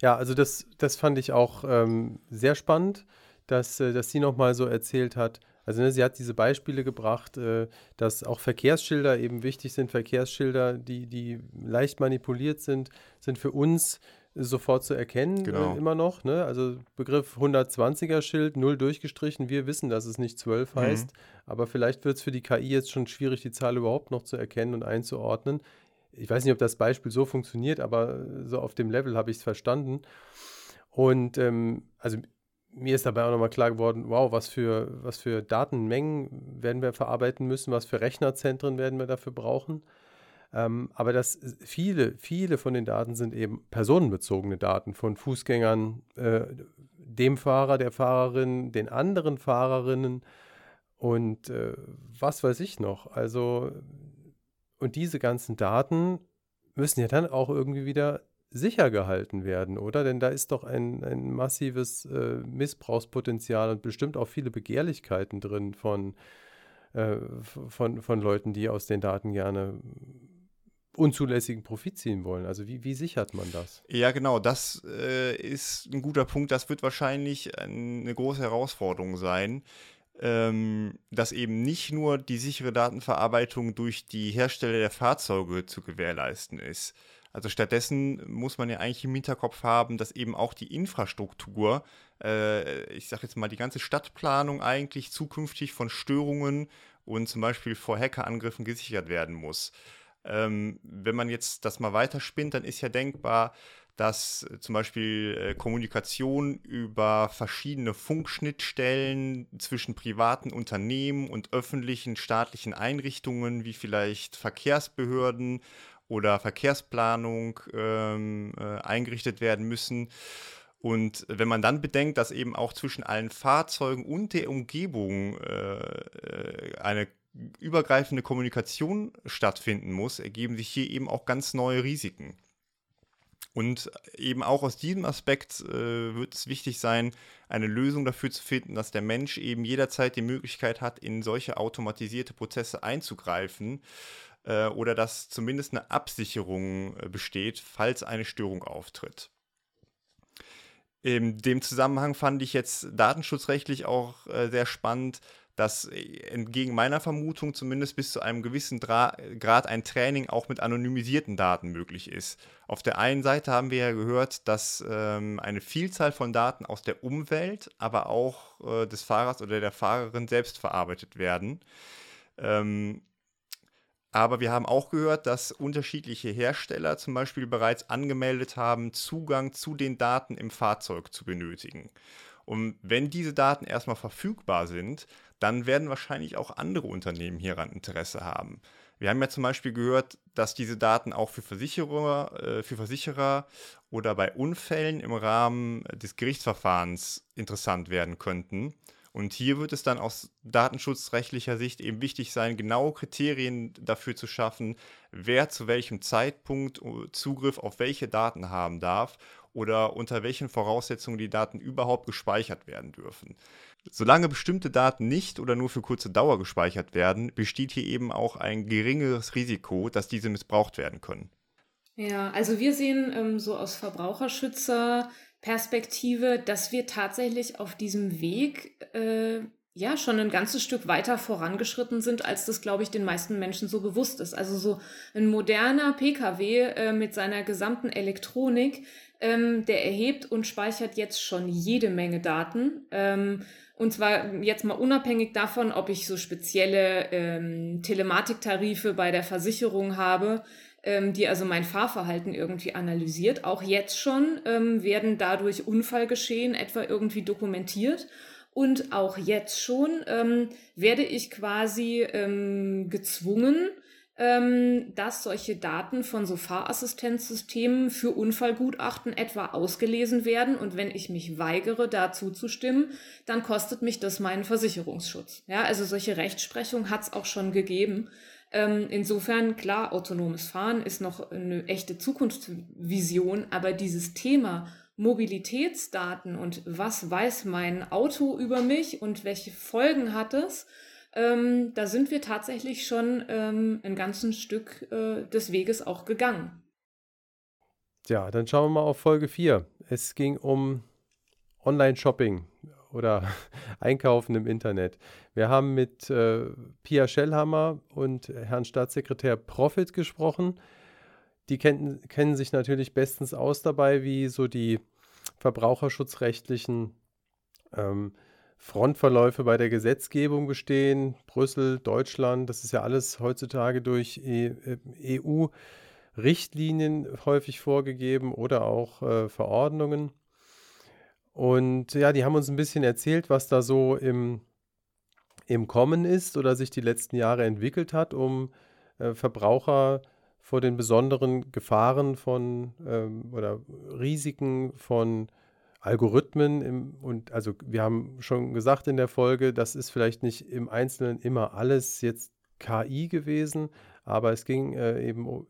Ja, also das, das fand ich auch ähm, sehr spannend dass, äh, dass sie nochmal so erzählt hat. Also ne, sie hat diese Beispiele gebracht, äh, dass auch Verkehrsschilder eben wichtig sind. Verkehrsschilder, die, die leicht manipuliert sind, sind für uns sofort zu erkennen, äh, genau. äh, immer noch. Ne? Also Begriff 120er Schild, 0 durchgestrichen. Wir wissen, dass es nicht 12 mhm. heißt, aber vielleicht wird es für die KI jetzt schon schwierig, die Zahl überhaupt noch zu erkennen und einzuordnen. Ich weiß nicht, ob das Beispiel so funktioniert, aber so auf dem Level habe ich es verstanden. Und ähm, also mir ist dabei auch nochmal klar geworden, wow, was für, was für Datenmengen werden wir verarbeiten müssen, was für Rechnerzentren werden wir dafür brauchen. Ähm, aber das viele, viele von den Daten sind eben personenbezogene Daten von Fußgängern, äh, dem Fahrer, der Fahrerin, den anderen Fahrerinnen und äh, was weiß ich noch. Also, und diese ganzen Daten müssen ja dann auch irgendwie wieder sicher gehalten werden, oder? Denn da ist doch ein, ein massives äh, Missbrauchspotenzial und bestimmt auch viele Begehrlichkeiten drin von, äh, von, von Leuten, die aus den Daten gerne unzulässigen Profit ziehen wollen. Also wie, wie sichert man das? Ja, genau, das äh, ist ein guter Punkt. Das wird wahrscheinlich eine große Herausforderung sein, ähm, dass eben nicht nur die sichere Datenverarbeitung durch die Hersteller der Fahrzeuge zu gewährleisten ist. Also stattdessen muss man ja eigentlich im Hinterkopf haben, dass eben auch die Infrastruktur, äh, ich sage jetzt mal die ganze Stadtplanung eigentlich zukünftig von Störungen und zum Beispiel vor Hackerangriffen gesichert werden muss. Ähm, wenn man jetzt das mal weiterspinnt, dann ist ja denkbar, dass äh, zum Beispiel äh, Kommunikation über verschiedene Funkschnittstellen zwischen privaten Unternehmen und öffentlichen staatlichen Einrichtungen wie vielleicht Verkehrsbehörden oder Verkehrsplanung ähm, äh, eingerichtet werden müssen. Und wenn man dann bedenkt, dass eben auch zwischen allen Fahrzeugen und der Umgebung äh, äh, eine übergreifende Kommunikation stattfinden muss, ergeben sich hier eben auch ganz neue Risiken. Und eben auch aus diesem Aspekt äh, wird es wichtig sein, eine Lösung dafür zu finden, dass der Mensch eben jederzeit die Möglichkeit hat, in solche automatisierte Prozesse einzugreifen äh, oder dass zumindest eine Absicherung äh, besteht, falls eine Störung auftritt. In dem Zusammenhang fand ich jetzt datenschutzrechtlich auch äh, sehr spannend, dass äh, entgegen meiner Vermutung zumindest bis zu einem gewissen Dra Grad ein Training auch mit anonymisierten Daten möglich ist. Auf der einen Seite haben wir ja gehört, dass ähm, eine Vielzahl von Daten aus der Umwelt, aber auch äh, des Fahrers oder der Fahrerin selbst verarbeitet werden. Ähm, aber wir haben auch gehört, dass unterschiedliche Hersteller zum Beispiel bereits angemeldet haben, Zugang zu den Daten im Fahrzeug zu benötigen. Und wenn diese Daten erstmal verfügbar sind, dann werden wahrscheinlich auch andere Unternehmen hieran Interesse haben. Wir haben ja zum Beispiel gehört, dass diese Daten auch für Versicherer, äh, für Versicherer oder bei Unfällen im Rahmen des Gerichtsverfahrens interessant werden könnten. Und hier wird es dann aus datenschutzrechtlicher Sicht eben wichtig sein, genaue Kriterien dafür zu schaffen, wer zu welchem Zeitpunkt äh, Zugriff auf welche Daten haben darf oder unter welchen Voraussetzungen die Daten überhaupt gespeichert werden dürfen. Solange bestimmte Daten nicht oder nur für kurze Dauer gespeichert werden, besteht hier eben auch ein geringeres Risiko, dass diese missbraucht werden können. Ja, also wir sehen ähm, so aus Verbraucherschützer Perspektive, dass wir tatsächlich auf diesem Weg äh, ja schon ein ganzes Stück weiter vorangeschritten sind, als das, glaube ich, den meisten Menschen so bewusst ist. Also so ein moderner Pkw äh, mit seiner gesamten Elektronik ähm, der erhebt und speichert jetzt schon jede Menge Daten. Ähm, und zwar jetzt mal unabhängig davon, ob ich so spezielle ähm, Telematiktarife bei der Versicherung habe, ähm, die also mein Fahrverhalten irgendwie analysiert. Auch jetzt schon ähm, werden dadurch Unfallgeschehen etwa irgendwie dokumentiert. Und auch jetzt schon ähm, werde ich quasi ähm, gezwungen, ähm, dass solche Daten von so Fahrassistenzsystemen für Unfallgutachten etwa ausgelesen werden. Und wenn ich mich weigere, dazu zu stimmen, dann kostet mich das meinen Versicherungsschutz. Ja, also solche Rechtsprechung hat es auch schon gegeben. Ähm, insofern, klar, autonomes Fahren ist noch eine echte Zukunftsvision, aber dieses Thema Mobilitätsdaten und was weiß mein Auto über mich und welche Folgen hat es, ähm, da sind wir tatsächlich schon ähm, ein ganzes Stück äh, des Weges auch gegangen. Ja, dann schauen wir mal auf Folge 4. Es ging um Online-Shopping oder Einkaufen im Internet. Wir haben mit äh, Pia Schellhammer und Herrn Staatssekretär Profit gesprochen. Die kennen, kennen sich natürlich bestens aus dabei, wie so die verbraucherschutzrechtlichen ähm, Frontverläufe bei der Gesetzgebung bestehen. Brüssel, Deutschland, das ist ja alles heutzutage durch EU-Richtlinien e häufig vorgegeben oder auch äh, Verordnungen. Und ja, die haben uns ein bisschen erzählt, was da so im, im Kommen ist oder sich die letzten Jahre entwickelt hat, um äh, Verbraucher vor den besonderen Gefahren von ähm, oder Risiken von Algorithmen im, und also wir haben schon gesagt in der Folge, das ist vielleicht nicht im Einzelnen immer alles jetzt KI gewesen, aber es ging äh, eben,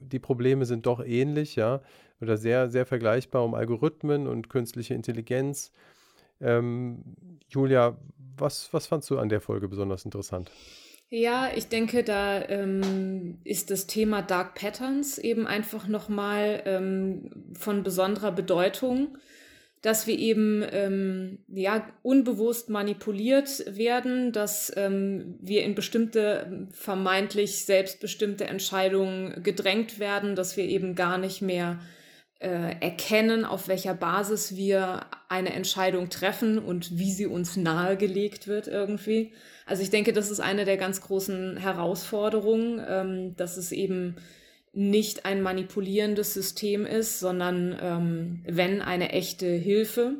die, Probleme sind doch ähnlich, ja, oder sehr, sehr vergleichbar um Algorithmen und künstliche Intelligenz. Ähm, Julia, was, was fandst du an der Folge besonders interessant? Ja, ich denke, da ähm, ist das Thema Dark Patterns eben einfach nochmal ähm, von besonderer Bedeutung dass wir eben ähm, ja unbewusst manipuliert werden, dass ähm, wir in bestimmte vermeintlich selbstbestimmte Entscheidungen gedrängt werden, dass wir eben gar nicht mehr äh, erkennen, auf welcher Basis wir eine Entscheidung treffen und wie sie uns nahegelegt wird irgendwie. Also ich denke, das ist eine der ganz großen Herausforderungen, ähm, dass es eben nicht ein manipulierendes System ist, sondern ähm, wenn eine echte Hilfe.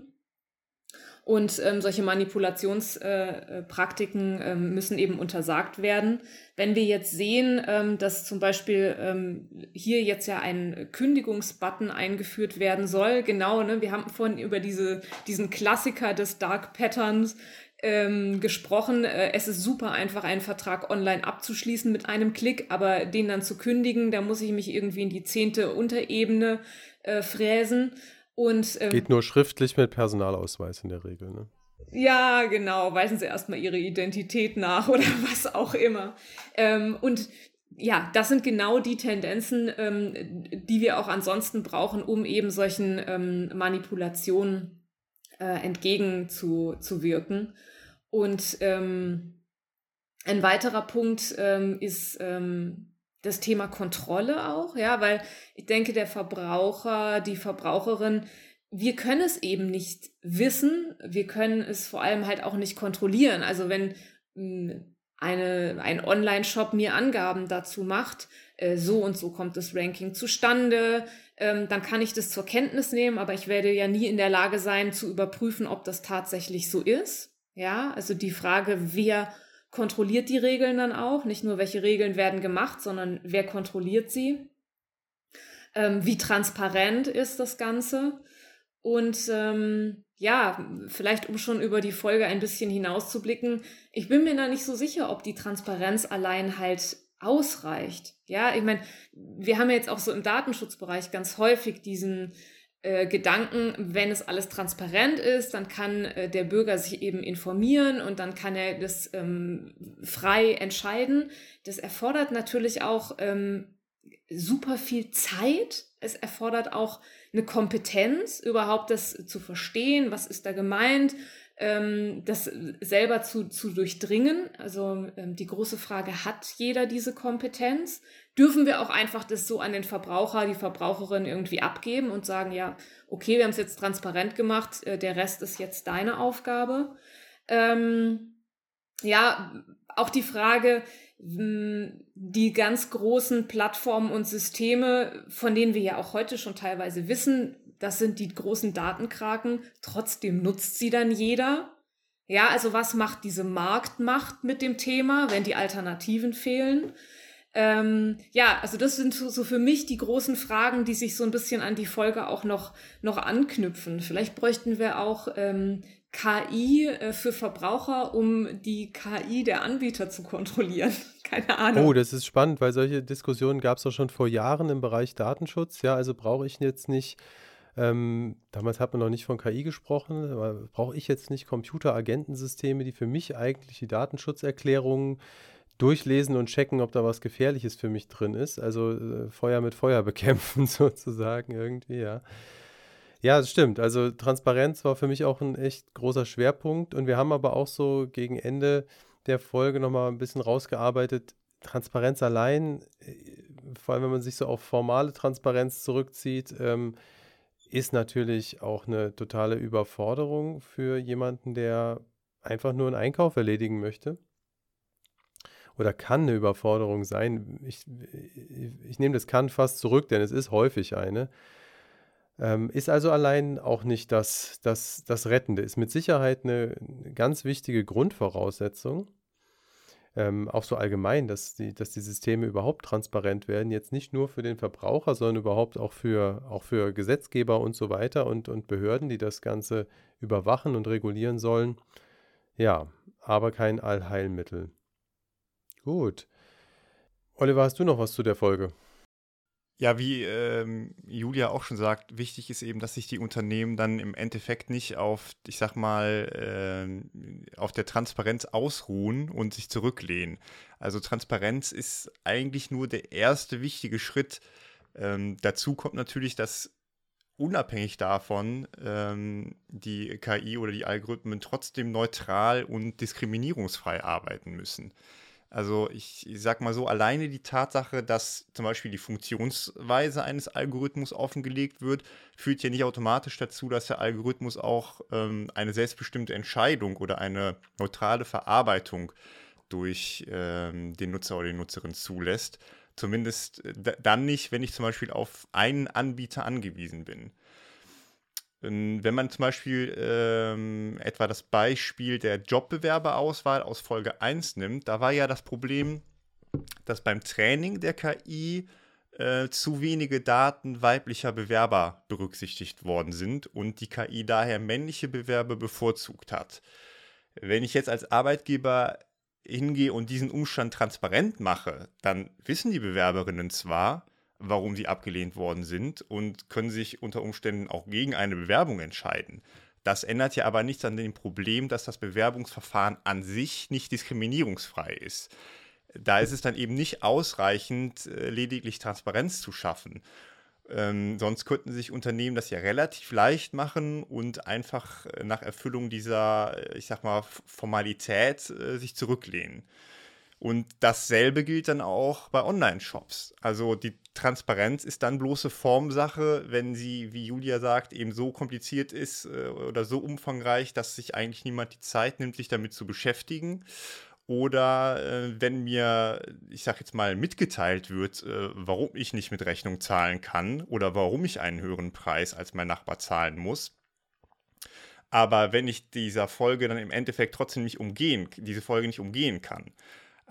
Und ähm, solche Manipulationspraktiken äh, äh, müssen eben untersagt werden. Wenn wir jetzt sehen, ähm, dass zum Beispiel ähm, hier jetzt ja ein Kündigungsbutton eingeführt werden soll, genau, ne, wir haben vorhin über diese, diesen Klassiker des Dark Patterns ähm, gesprochen. Äh, es ist super einfach, einen Vertrag online abzuschließen mit einem Klick, aber den dann zu kündigen, da muss ich mich irgendwie in die zehnte Unterebene äh, fräsen. Und, ähm, Geht nur schriftlich mit Personalausweis in der Regel, ne? Ja, genau. Weisen Sie erstmal Ihre Identität nach oder was auch immer. Ähm, und ja, das sind genau die Tendenzen, ähm, die wir auch ansonsten brauchen, um eben solchen ähm, Manipulationen äh, entgegenzuwirken. Und ähm, ein weiterer Punkt ähm, ist ähm, das Thema Kontrolle auch, ja, weil ich denke, der Verbraucher, die Verbraucherin, wir können es eben nicht wissen, wir können es vor allem halt auch nicht kontrollieren. Also wenn hm, eine, ein Online-Shop mir Angaben dazu macht, äh, so und so kommt das Ranking zustande, ähm, dann kann ich das zur Kenntnis nehmen, aber ich werde ja nie in der Lage sein zu überprüfen, ob das tatsächlich so ist. Ja, also die Frage, wer kontrolliert die Regeln dann auch? Nicht nur, welche Regeln werden gemacht, sondern wer kontrolliert sie? Ähm, wie transparent ist das Ganze? Und ähm, ja, vielleicht um schon über die Folge ein bisschen hinauszublicken, ich bin mir da nicht so sicher, ob die Transparenz allein halt ausreicht. Ja, ich meine, wir haben ja jetzt auch so im Datenschutzbereich ganz häufig diesen äh, Gedanken, wenn es alles transparent ist, dann kann äh, der Bürger sich eben informieren und dann kann er das ähm, frei entscheiden. Das erfordert natürlich auch ähm, super viel Zeit. Es erfordert auch eine Kompetenz, überhaupt das zu verstehen, was ist da gemeint, das selber zu, zu durchdringen. Also ähm, die große Frage, hat jeder diese Kompetenz? Dürfen wir auch einfach das so an den Verbraucher, die Verbraucherin irgendwie abgeben und sagen, ja, okay, wir haben es jetzt transparent gemacht, äh, der Rest ist jetzt deine Aufgabe. Ähm, ja, auch die Frage, die ganz großen Plattformen und Systeme, von denen wir ja auch heute schon teilweise wissen, das sind die großen Datenkraken, trotzdem nutzt sie dann jeder. Ja, also was macht diese Marktmacht mit dem Thema, wenn die Alternativen fehlen? Ähm, ja, also das sind so, für mich die großen Fragen, die sich so ein bisschen an die Folge auch noch, noch anknüpfen. Vielleicht bräuchten wir auch ähm, KI äh, für Verbraucher, um die KI der Anbieter zu kontrollieren. Keine Ahnung. Oh, das ist spannend, weil solche Diskussionen gab es doch schon vor Jahren im Bereich Datenschutz. Ja, also brauche ich jetzt nicht, ähm, damals hat man noch nicht von KI gesprochen, brauche ich jetzt nicht Computeragentensysteme, die für mich eigentlich die Datenschutzerklärungen durchlesen und checken, ob da was Gefährliches für mich drin ist. Also äh, Feuer mit Feuer bekämpfen sozusagen irgendwie, ja. Ja, das stimmt. Also Transparenz war für mich auch ein echt großer Schwerpunkt. Und wir haben aber auch so gegen Ende der Folge nochmal ein bisschen rausgearbeitet. Transparenz allein, äh, vor allem wenn man sich so auf formale Transparenz zurückzieht, ähm, ist natürlich auch eine totale Überforderung für jemanden, der einfach nur einen Einkauf erledigen möchte. Oder kann eine Überforderung sein. Ich, ich, nehme das kann fast zurück, denn es ist häufig eine. Ähm, ist also allein auch nicht das, das, das Rettende, ist mit Sicherheit eine ganz wichtige Grundvoraussetzung. Ähm, auch so allgemein, dass die, dass die Systeme überhaupt transparent werden, jetzt nicht nur für den Verbraucher, sondern überhaupt auch für, auch für Gesetzgeber und so weiter und, und Behörden, die das Ganze überwachen und regulieren sollen. Ja, aber kein Allheilmittel. Gut. Oliver, hast du noch was zu der Folge? Ja, wie ähm, Julia auch schon sagt, wichtig ist eben, dass sich die Unternehmen dann im Endeffekt nicht auf, ich sag mal, äh, auf der Transparenz ausruhen und sich zurücklehnen. Also Transparenz ist eigentlich nur der erste wichtige Schritt. Ähm, dazu kommt natürlich, dass unabhängig davon ähm, die KI oder die Algorithmen trotzdem neutral und diskriminierungsfrei arbeiten müssen. Also ich, ich sag mal so, alleine die Tatsache, dass zum Beispiel die Funktionsweise eines Algorithmus offengelegt wird, führt ja nicht automatisch dazu, dass der Algorithmus auch ähm, eine selbstbestimmte Entscheidung oder eine neutrale Verarbeitung durch ähm, den Nutzer oder die Nutzerin zulässt. Zumindest äh, dann nicht, wenn ich zum Beispiel auf einen Anbieter angewiesen bin. Ähm, wenn man zum Beispiel ähm, etwa das Beispiel der Jobbewerberauswahl aus Folge 1 nimmt, da war ja das Problem, dass beim Training der KI äh, zu wenige Daten weiblicher Bewerber berücksichtigt worden sind und die KI daher männliche Bewerber bevorzugt hat. Wenn ich jetzt als Arbeitgeber hingehe und diesen Umstand transparent mache, dann wissen die Bewerberinnen zwar, warum sie abgelehnt worden sind und können sich unter Umständen auch gegen eine Bewerbung entscheiden. Das ändert ja aber nichts an dem Problem, dass das Bewerbungsverfahren an sich nicht diskriminierungsfrei ist. Da ist es dann eben nicht ausreichend, äh, lediglich Transparenz zu schaffen. Ähm, sonst könnten sich Unternehmen das ja relativ leicht machen und einfach äh, nach Erfüllung dieser, äh, ich sag mal, Formalität äh, sich zurücklehnen. Und dasselbe gilt dann auch bei Online-Shops. Also die Transparenz ist dann bloße Formsache, wenn sie, wie Julia sagt, eben so kompliziert ist äh, oder so umfangreich, dass sich eigentlich niemand die Zeit nimmt, sich damit zu beschäftigen. Oder äh, wenn mir, ich sag jetzt mal, mitgeteilt wird, äh, warum ich nicht mit Rechnung zahlen kann oder warum ich einen höheren Preis als mein Nachbar zahlen muss. Aber wenn ich dieser Folge dann im Endeffekt trotzdem nicht umgehen, diese Folge nicht umgehen kann,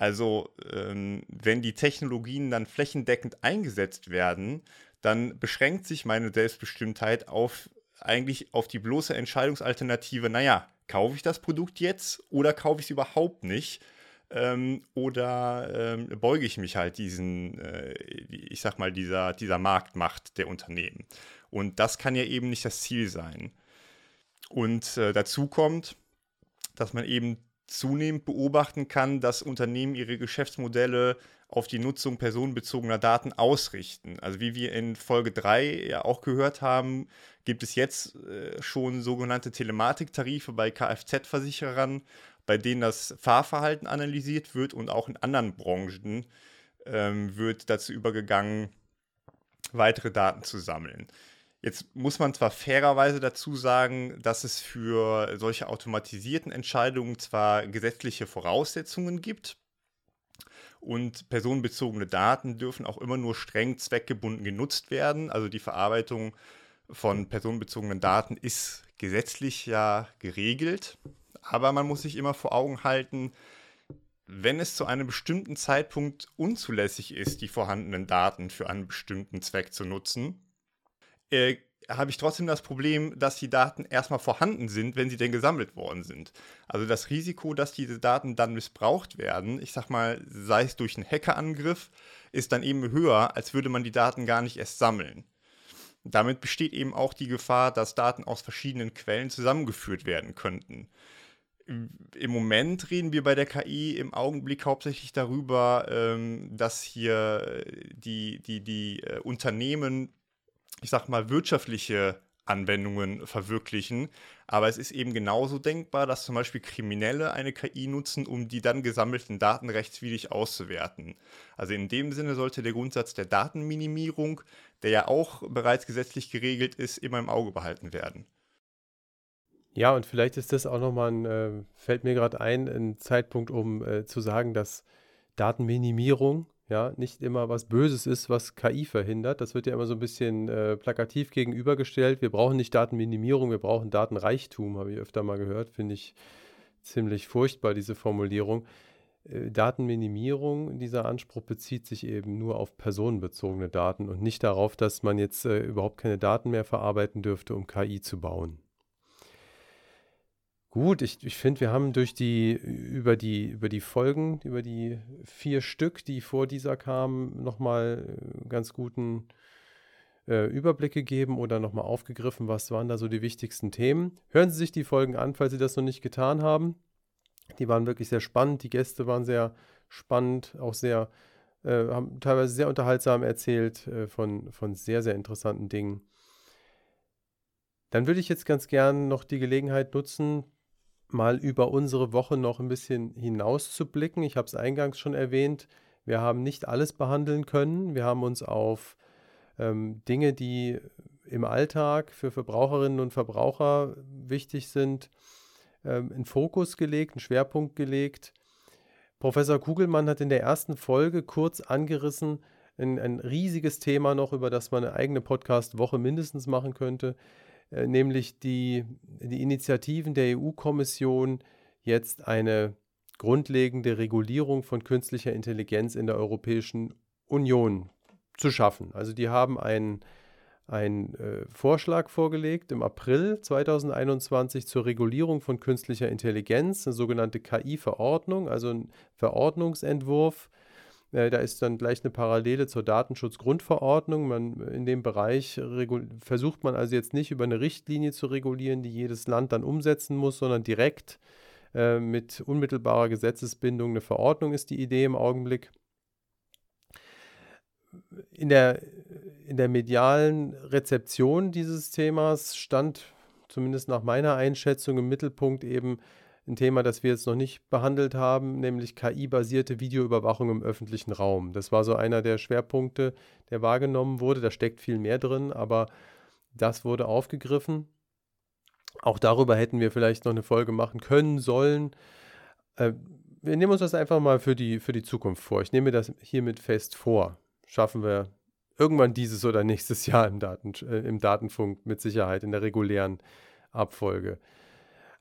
also ähm, wenn die Technologien dann flächendeckend eingesetzt werden, dann beschränkt sich meine Selbstbestimmtheit auf eigentlich auf die bloße Entscheidungsalternative, naja, kaufe ich das Produkt jetzt oder kaufe ich es überhaupt nicht? Ähm, oder ähm, beuge ich mich halt diesen, äh, ich sag mal, dieser, dieser Marktmacht der Unternehmen. Und das kann ja eben nicht das Ziel sein. Und äh, dazu kommt, dass man eben zunehmend beobachten kann, dass Unternehmen ihre Geschäftsmodelle auf die Nutzung personenbezogener Daten ausrichten. Also wie wir in Folge 3 ja auch gehört haben, gibt es jetzt äh, schon sogenannte Telematiktarife bei Kfz-Versicherern, bei denen das Fahrverhalten analysiert wird und auch in anderen Branchen ähm, wird dazu übergegangen, weitere Daten zu sammeln. Jetzt muss man zwar fairerweise dazu sagen, dass es für solche automatisierten Entscheidungen zwar gesetzliche Voraussetzungen gibt, und personenbezogene Daten dürfen auch immer nur streng zweckgebunden genutzt werden. Also die Verarbeitung von personenbezogenen Daten ist gesetzlich ja geregelt. Aber man muss sich immer vor Augen halten, wenn es zu einem bestimmten Zeitpunkt unzulässig ist, die vorhandenen Daten für einen bestimmten Zweck zu nutzen, äh, habe ich trotzdem das Problem, dass die Daten erstmal vorhanden sind, wenn sie denn gesammelt worden sind. Also das Risiko, dass diese Daten dann missbraucht werden, ich sag mal, sei es durch einen Hackerangriff, ist dann eben höher, als würde man die Daten gar nicht erst sammeln. Damit besteht eben auch die Gefahr, dass Daten aus verschiedenen Quellen zusammengeführt werden könnten. Im Moment reden wir bei der KI im Augenblick hauptsächlich darüber, ähm, dass hier die, die, die äh, Unternehmen ich sag mal, wirtschaftliche Anwendungen verwirklichen. Aber es ist eben genauso denkbar, dass zum Beispiel Kriminelle eine KI nutzen, um die dann gesammelten Daten rechtswidrig auszuwerten. Also in dem Sinne sollte der Grundsatz der Datenminimierung, der ja auch bereits gesetzlich geregelt ist, immer im Auge behalten werden. Ja, und vielleicht ist das auch nochmal ein, äh, fällt mir gerade ein, ein Zeitpunkt, um äh, zu sagen, dass Datenminimierung ja, nicht immer was Böses ist, was KI verhindert. Das wird ja immer so ein bisschen äh, plakativ gegenübergestellt. Wir brauchen nicht Datenminimierung, wir brauchen Datenreichtum, habe ich öfter mal gehört. Finde ich ziemlich furchtbar, diese Formulierung. Äh, Datenminimierung, dieser Anspruch bezieht sich eben nur auf personenbezogene Daten und nicht darauf, dass man jetzt äh, überhaupt keine Daten mehr verarbeiten dürfte, um KI zu bauen. Gut, ich, ich finde, wir haben durch die, über die, über die Folgen, über die vier Stück, die vor dieser kamen, nochmal äh, ganz guten äh, Überblick gegeben oder nochmal aufgegriffen, was waren da so die wichtigsten Themen. Hören Sie sich die Folgen an, falls Sie das noch nicht getan haben. Die waren wirklich sehr spannend, die Gäste waren sehr spannend, auch sehr, äh, haben teilweise sehr unterhaltsam erzählt äh, von, von sehr, sehr interessanten Dingen. Dann würde ich jetzt ganz gern noch die Gelegenheit nutzen, mal über unsere Woche noch ein bisschen hinauszublicken. Ich habe es eingangs schon erwähnt, wir haben nicht alles behandeln können. Wir haben uns auf ähm, Dinge, die im Alltag für Verbraucherinnen und Verbraucher wichtig sind, ähm, einen Fokus gelegt, einen Schwerpunkt gelegt. Professor Kugelmann hat in der ersten Folge kurz angerissen, ein, ein riesiges Thema noch, über das man eine eigene Podcast-Woche mindestens machen könnte, nämlich die, die Initiativen der EU-Kommission, jetzt eine grundlegende Regulierung von künstlicher Intelligenz in der Europäischen Union zu schaffen. Also die haben einen, einen äh, Vorschlag vorgelegt im April 2021 zur Regulierung von künstlicher Intelligenz, eine sogenannte KI-Verordnung, also ein Verordnungsentwurf, äh, da ist dann gleich eine Parallele zur Datenschutzgrundverordnung. Man, in dem Bereich versucht man also jetzt nicht über eine Richtlinie zu regulieren, die jedes Land dann umsetzen muss, sondern direkt äh, mit unmittelbarer Gesetzesbindung eine Verordnung ist die Idee im Augenblick. In der, in der medialen Rezeption dieses Themas stand zumindest nach meiner Einschätzung im Mittelpunkt eben ein Thema, das wir jetzt noch nicht behandelt haben, nämlich KI-basierte Videoüberwachung im öffentlichen Raum. Das war so einer der Schwerpunkte, der wahrgenommen wurde. Da steckt viel mehr drin, aber das wurde aufgegriffen. Auch darüber hätten wir vielleicht noch eine Folge machen können, sollen. Äh, wir nehmen uns das einfach mal für die, für die Zukunft vor. Ich nehme das hiermit fest vor. Schaffen wir irgendwann dieses oder nächstes Jahr im, Daten, äh, im Datenfunk mit Sicherheit in der regulären Abfolge.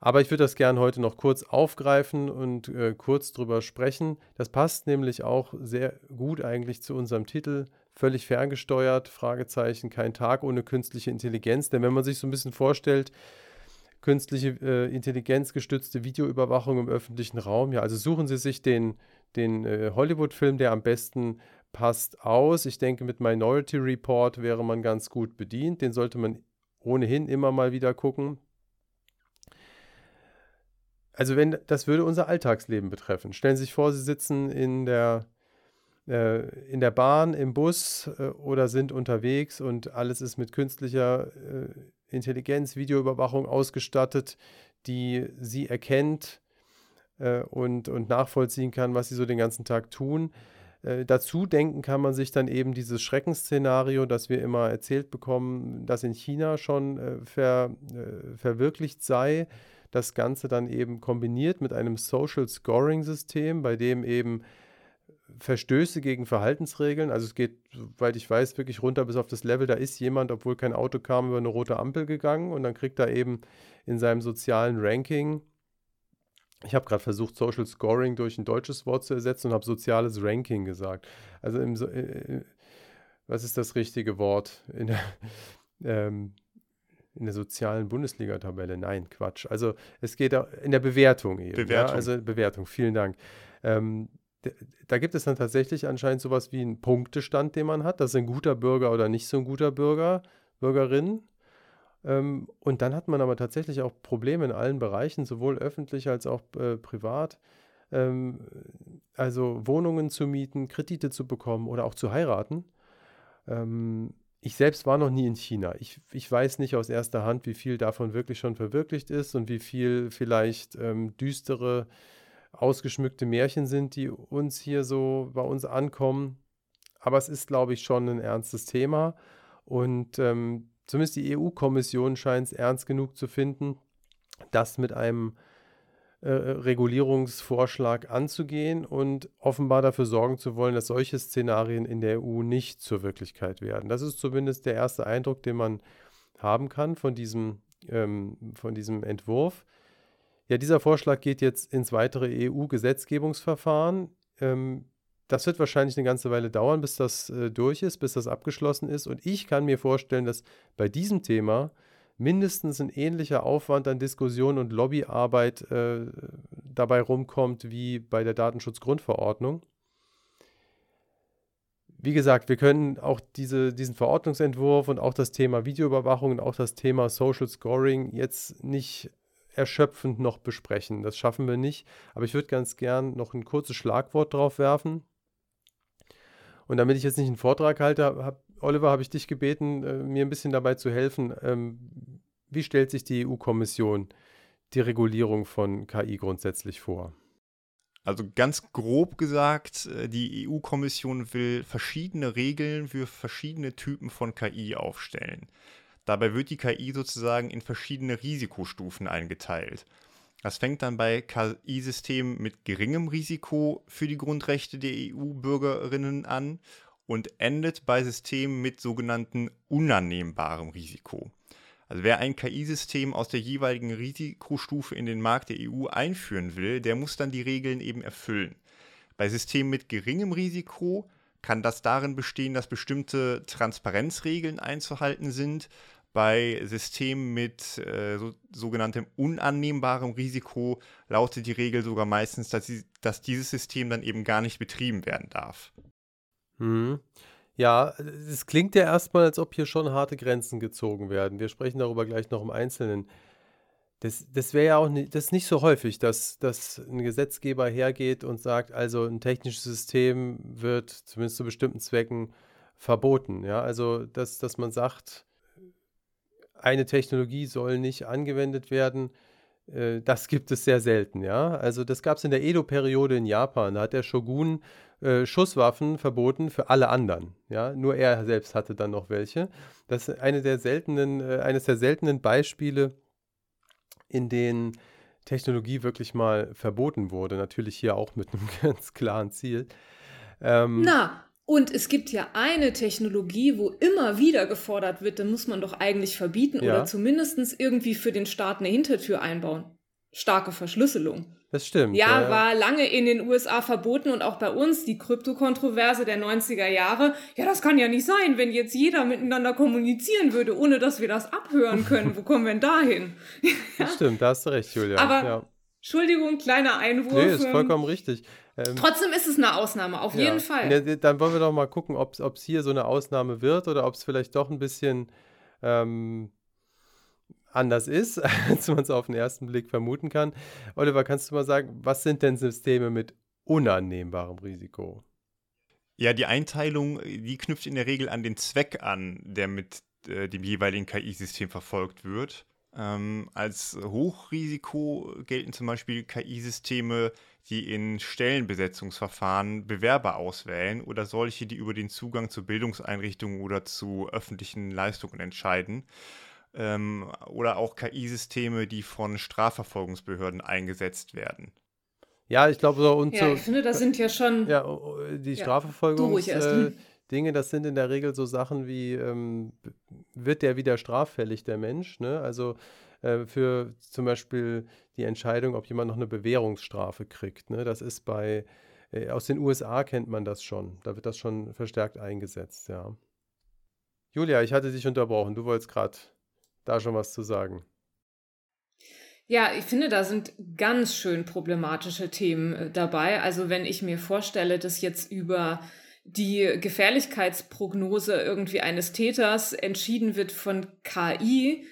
Aber ich würde das gerne heute noch kurz aufgreifen und äh, kurz drüber sprechen. Das passt nämlich auch sehr gut eigentlich zu unserem Titel. Völlig ferngesteuert, Fragezeichen, kein Tag ohne künstliche Intelligenz. Denn wenn man sich so ein bisschen vorstellt, künstliche äh, Intelligenz gestützte Videoüberwachung im öffentlichen Raum, ja, also suchen Sie sich den, den äh, Hollywood-Film, der am besten passt, aus. Ich denke, mit Minority Report wäre man ganz gut bedient. Den sollte man ohnehin immer mal wieder gucken also wenn das würde unser Alltagsleben betreffen. Stellen Sie sich vor, Sie sitzen in der äh, in der Bahn, im Bus äh, oder sind unterwegs und alles ist mit künstlicher äh, Intelligenz, Videoüberwachung ausgestattet, die sie erkennt äh, und, und nachvollziehen kann, was sie so den ganzen Tag tun. Äh, dazu denken kann man sich dann eben dieses Schreckensszenario, das wir immer erzählt bekommen, das in China schon äh, ver, verwirklicht sei. Das Ganze dann eben kombiniert mit einem Social Scoring System, bei dem eben Verstöße gegen Verhaltensregeln, also es geht, soweit ich weiß, wirklich runter bis auf das Level, da ist jemand, obwohl kein Auto kam, über eine rote Ampel gegangen und dann kriegt er eben in seinem sozialen Ranking ich habe gerade versucht, Social Scoring durch ein deutsches Wort zu ersetzen und habe soziales Ranking gesagt. Also, im, äh, äh, was ist das richtige Wort? In ähm, in der sozialen Bundesliga-Tabelle? Nein, Quatsch. Also, es geht in der Bewertung eben. Bewertung. Ja? Also, Bewertung, vielen Dank. Ähm, da gibt es dann tatsächlich anscheinend sowas wie einen Punktestand, den man hat. Das ist ein guter Bürger oder nicht so ein guter Bürger, Bürgerin. Ähm, und dann hat man aber tatsächlich auch Probleme in allen Bereichen, sowohl öffentlich als auch äh, privat. Ähm, also Wohnungen zu mieten, Kredite zu bekommen oder auch zu heiraten. Ähm, ich selbst war noch nie in China. Ich, ich weiß nicht aus erster Hand, wie viel davon wirklich schon verwirklicht ist und wie viel vielleicht ähm, düstere, ausgeschmückte Märchen sind, die uns hier so bei uns ankommen. Aber es ist, glaube ich, schon ein ernstes Thema. Und ähm, zumindest die EU-Kommission scheint es ernst genug zu finden, das mit einem äh, Regulierungsvorschlag anzugehen und offenbar dafür sorgen zu wollen, dass solche Szenarien in der EU nicht zur Wirklichkeit werden. Das ist zumindest der erste Eindruck, den man haben kann von diesem, ähm, von diesem Entwurf. Ja, dieser Vorschlag geht jetzt ins weitere EU-Gesetzgebungsverfahren. Ähm, das wird wahrscheinlich eine ganze Weile dauern, bis das äh, durch ist, bis das abgeschlossen ist. Und ich kann mir vorstellen, dass bei diesem Thema mindestens ein ähnlicher Aufwand an Diskussion und Lobbyarbeit äh, dabei rumkommt wie bei der Datenschutzgrundverordnung. Wie gesagt, wir können auch diese, diesen Verordnungsentwurf und auch das Thema Videoüberwachung und auch das Thema Social Scoring jetzt nicht erschöpfend noch besprechen. Das schaffen wir nicht. Aber ich würde ganz gern noch ein kurzes Schlagwort drauf werfen. Und damit ich jetzt nicht einen Vortrag halte, hab, Oliver, habe ich dich gebeten, äh, mir ein bisschen dabei zu helfen. Ähm, wie stellt sich die EU-Kommission die Regulierung von KI grundsätzlich vor? Also ganz grob gesagt, äh, die EU-Kommission will verschiedene Regeln für verschiedene Typen von KI aufstellen. Dabei wird die KI sozusagen in verschiedene Risikostufen eingeteilt. Das fängt dann bei KI-Systemen mit geringem Risiko für die Grundrechte der EU-Bürgerinnen an und endet bei Systemen mit sogenannten unannehmbarem Risiko. Also wer ein KI-System aus der jeweiligen Risikostufe in den Markt der EU einführen will, der muss dann die Regeln eben erfüllen. Bei Systemen mit geringem Risiko kann das darin bestehen, dass bestimmte Transparenzregeln einzuhalten sind bei Systemen mit äh, so, sogenanntem unannehmbarem Risiko lautet die Regel sogar meistens, dass, sie, dass dieses System dann eben gar nicht betrieben werden darf. Hm. Ja, es klingt ja erstmal, als ob hier schon harte Grenzen gezogen werden. Wir sprechen darüber gleich noch im Einzelnen. Das, das wäre ja auch nicht, das nicht so häufig, dass, dass ein Gesetzgeber hergeht und sagt, also ein technisches System wird zumindest zu bestimmten Zwecken verboten. Ja, also dass, dass man sagt, eine Technologie soll nicht angewendet werden. Äh, das gibt es sehr selten, ja. Also das gab es in der Edo-Periode in Japan. Da hat der Shogun äh, Schusswaffen verboten für alle anderen. Ja, nur er selbst hatte dann noch welche. Das ist eine der seltenen, äh, eines der seltenen Beispiele, in denen Technologie wirklich mal verboten wurde. Natürlich hier auch mit einem ganz klaren Ziel. Ähm, Na, und es gibt ja eine Technologie, wo immer wieder gefordert wird, dann muss man doch eigentlich verbieten ja. oder zumindest irgendwie für den Staat eine Hintertür einbauen. Starke Verschlüsselung. Das stimmt. Ja, ja, war lange in den USA verboten und auch bei uns die Kryptokontroverse der 90er Jahre. Ja, das kann ja nicht sein, wenn jetzt jeder miteinander kommunizieren würde, ohne dass wir das abhören können. Wo kommen wir denn dahin? das stimmt, da hast du recht, Julia. Aber, ja. Entschuldigung, kleiner Einwurf. Nee, ist vollkommen richtig. Ähm, Trotzdem ist es eine Ausnahme, auf ja. jeden Fall. Ja, dann wollen wir doch mal gucken, ob es hier so eine Ausnahme wird oder ob es vielleicht doch ein bisschen ähm, anders ist, als man es auf den ersten Blick vermuten kann. Oliver, kannst du mal sagen, was sind denn Systeme mit unannehmbarem Risiko? Ja, die Einteilung, die knüpft in der Regel an den Zweck an, der mit äh, dem jeweiligen KI-System verfolgt wird. Ähm, als Hochrisiko gelten zum Beispiel KI-Systeme, die in Stellenbesetzungsverfahren Bewerber auswählen oder solche, die über den Zugang zu Bildungseinrichtungen oder zu öffentlichen Leistungen entscheiden. Ähm, oder auch KI-Systeme, die von Strafverfolgungsbehörden eingesetzt werden. Ja, ich glaube so und Ja, so. ich finde, das sind ja schon. Ja, o- o- die Ja, Strafverfolgungs du ruhig erst. äh, Dinge, das sind in der Regel so Sachen wie, ähm, wird der wieder straffällig, der Mensch, ne? Also äh, für zum Beispiel die Entscheidung, ob jemand noch eine Bewährungsstrafe kriegt, ne? Das ist bei, äh, aus den USA kennt man das schon. Da wird das schon verstärkt eingesetzt, ja. Julia, ich hatte dich unterbrochen. Du wolltest gerade da schon was zu sagen. Ja, ich finde, da sind ganz schön problematische Themen äh, dabei. Also wenn ich mir vorstelle, dass jetzt über die Gefährlichkeitsprognose irgendwie eines Täters entschieden wird von KI,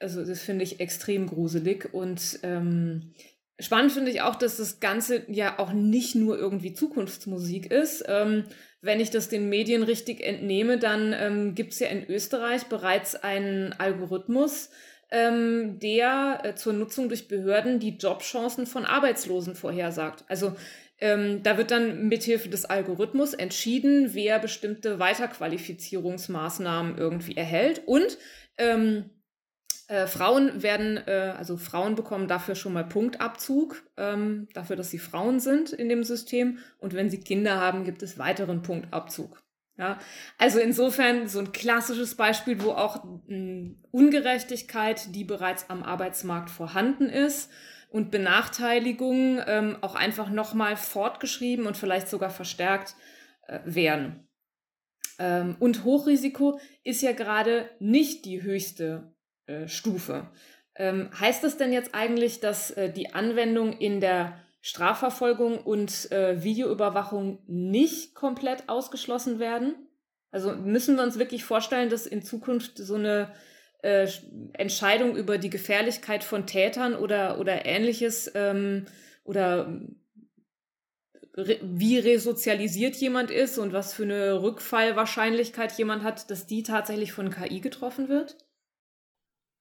also das finde ich extrem gruselig. Und ähm, spannend finde ich auch, dass das Ganze ja auch nicht nur irgendwie Zukunftsmusik ist. Ähm, wenn ich das den Medien richtig entnehme, dann ähm, gibt es ja in Österreich bereits einen Algorithmus, ähm, der äh, zur Nutzung durch Behörden die Jobchancen von Arbeitslosen vorhersagt. Also ähm, da wird dann mithilfe des Algorithmus entschieden, wer bestimmte Weiterqualifizierungsmaßnahmen irgendwie erhält. Und ähm, äh, Frauen werden, äh, also Frauen bekommen dafür schon mal Punktabzug, ähm, dafür, dass sie Frauen sind in dem System. Und wenn sie Kinder haben, gibt es weiteren Punktabzug. Ja, also insofern so ein klassisches Beispiel, wo auch mh, Ungerechtigkeit, die bereits am Arbeitsmarkt vorhanden ist und Benachteiligung ähm, auch einfach nochmal fortgeschrieben und vielleicht sogar verstärkt äh, werden. Ähm, und Hochrisiko ist ja gerade nicht die höchste äh, Stufe. Ähm, heißt das denn jetzt eigentlich, dass äh, die Anwendung in der Strafverfolgung und äh, Videoüberwachung nicht komplett ausgeschlossen werden? Also müssen wir uns wirklich vorstellen, dass in Zukunft so eine äh, Entscheidung über die Gefährlichkeit von Tätern oder, oder ähnliches ähm, oder re wie resozialisiert jemand ist und was für eine Rückfallwahrscheinlichkeit jemand hat, dass die tatsächlich von KI getroffen wird?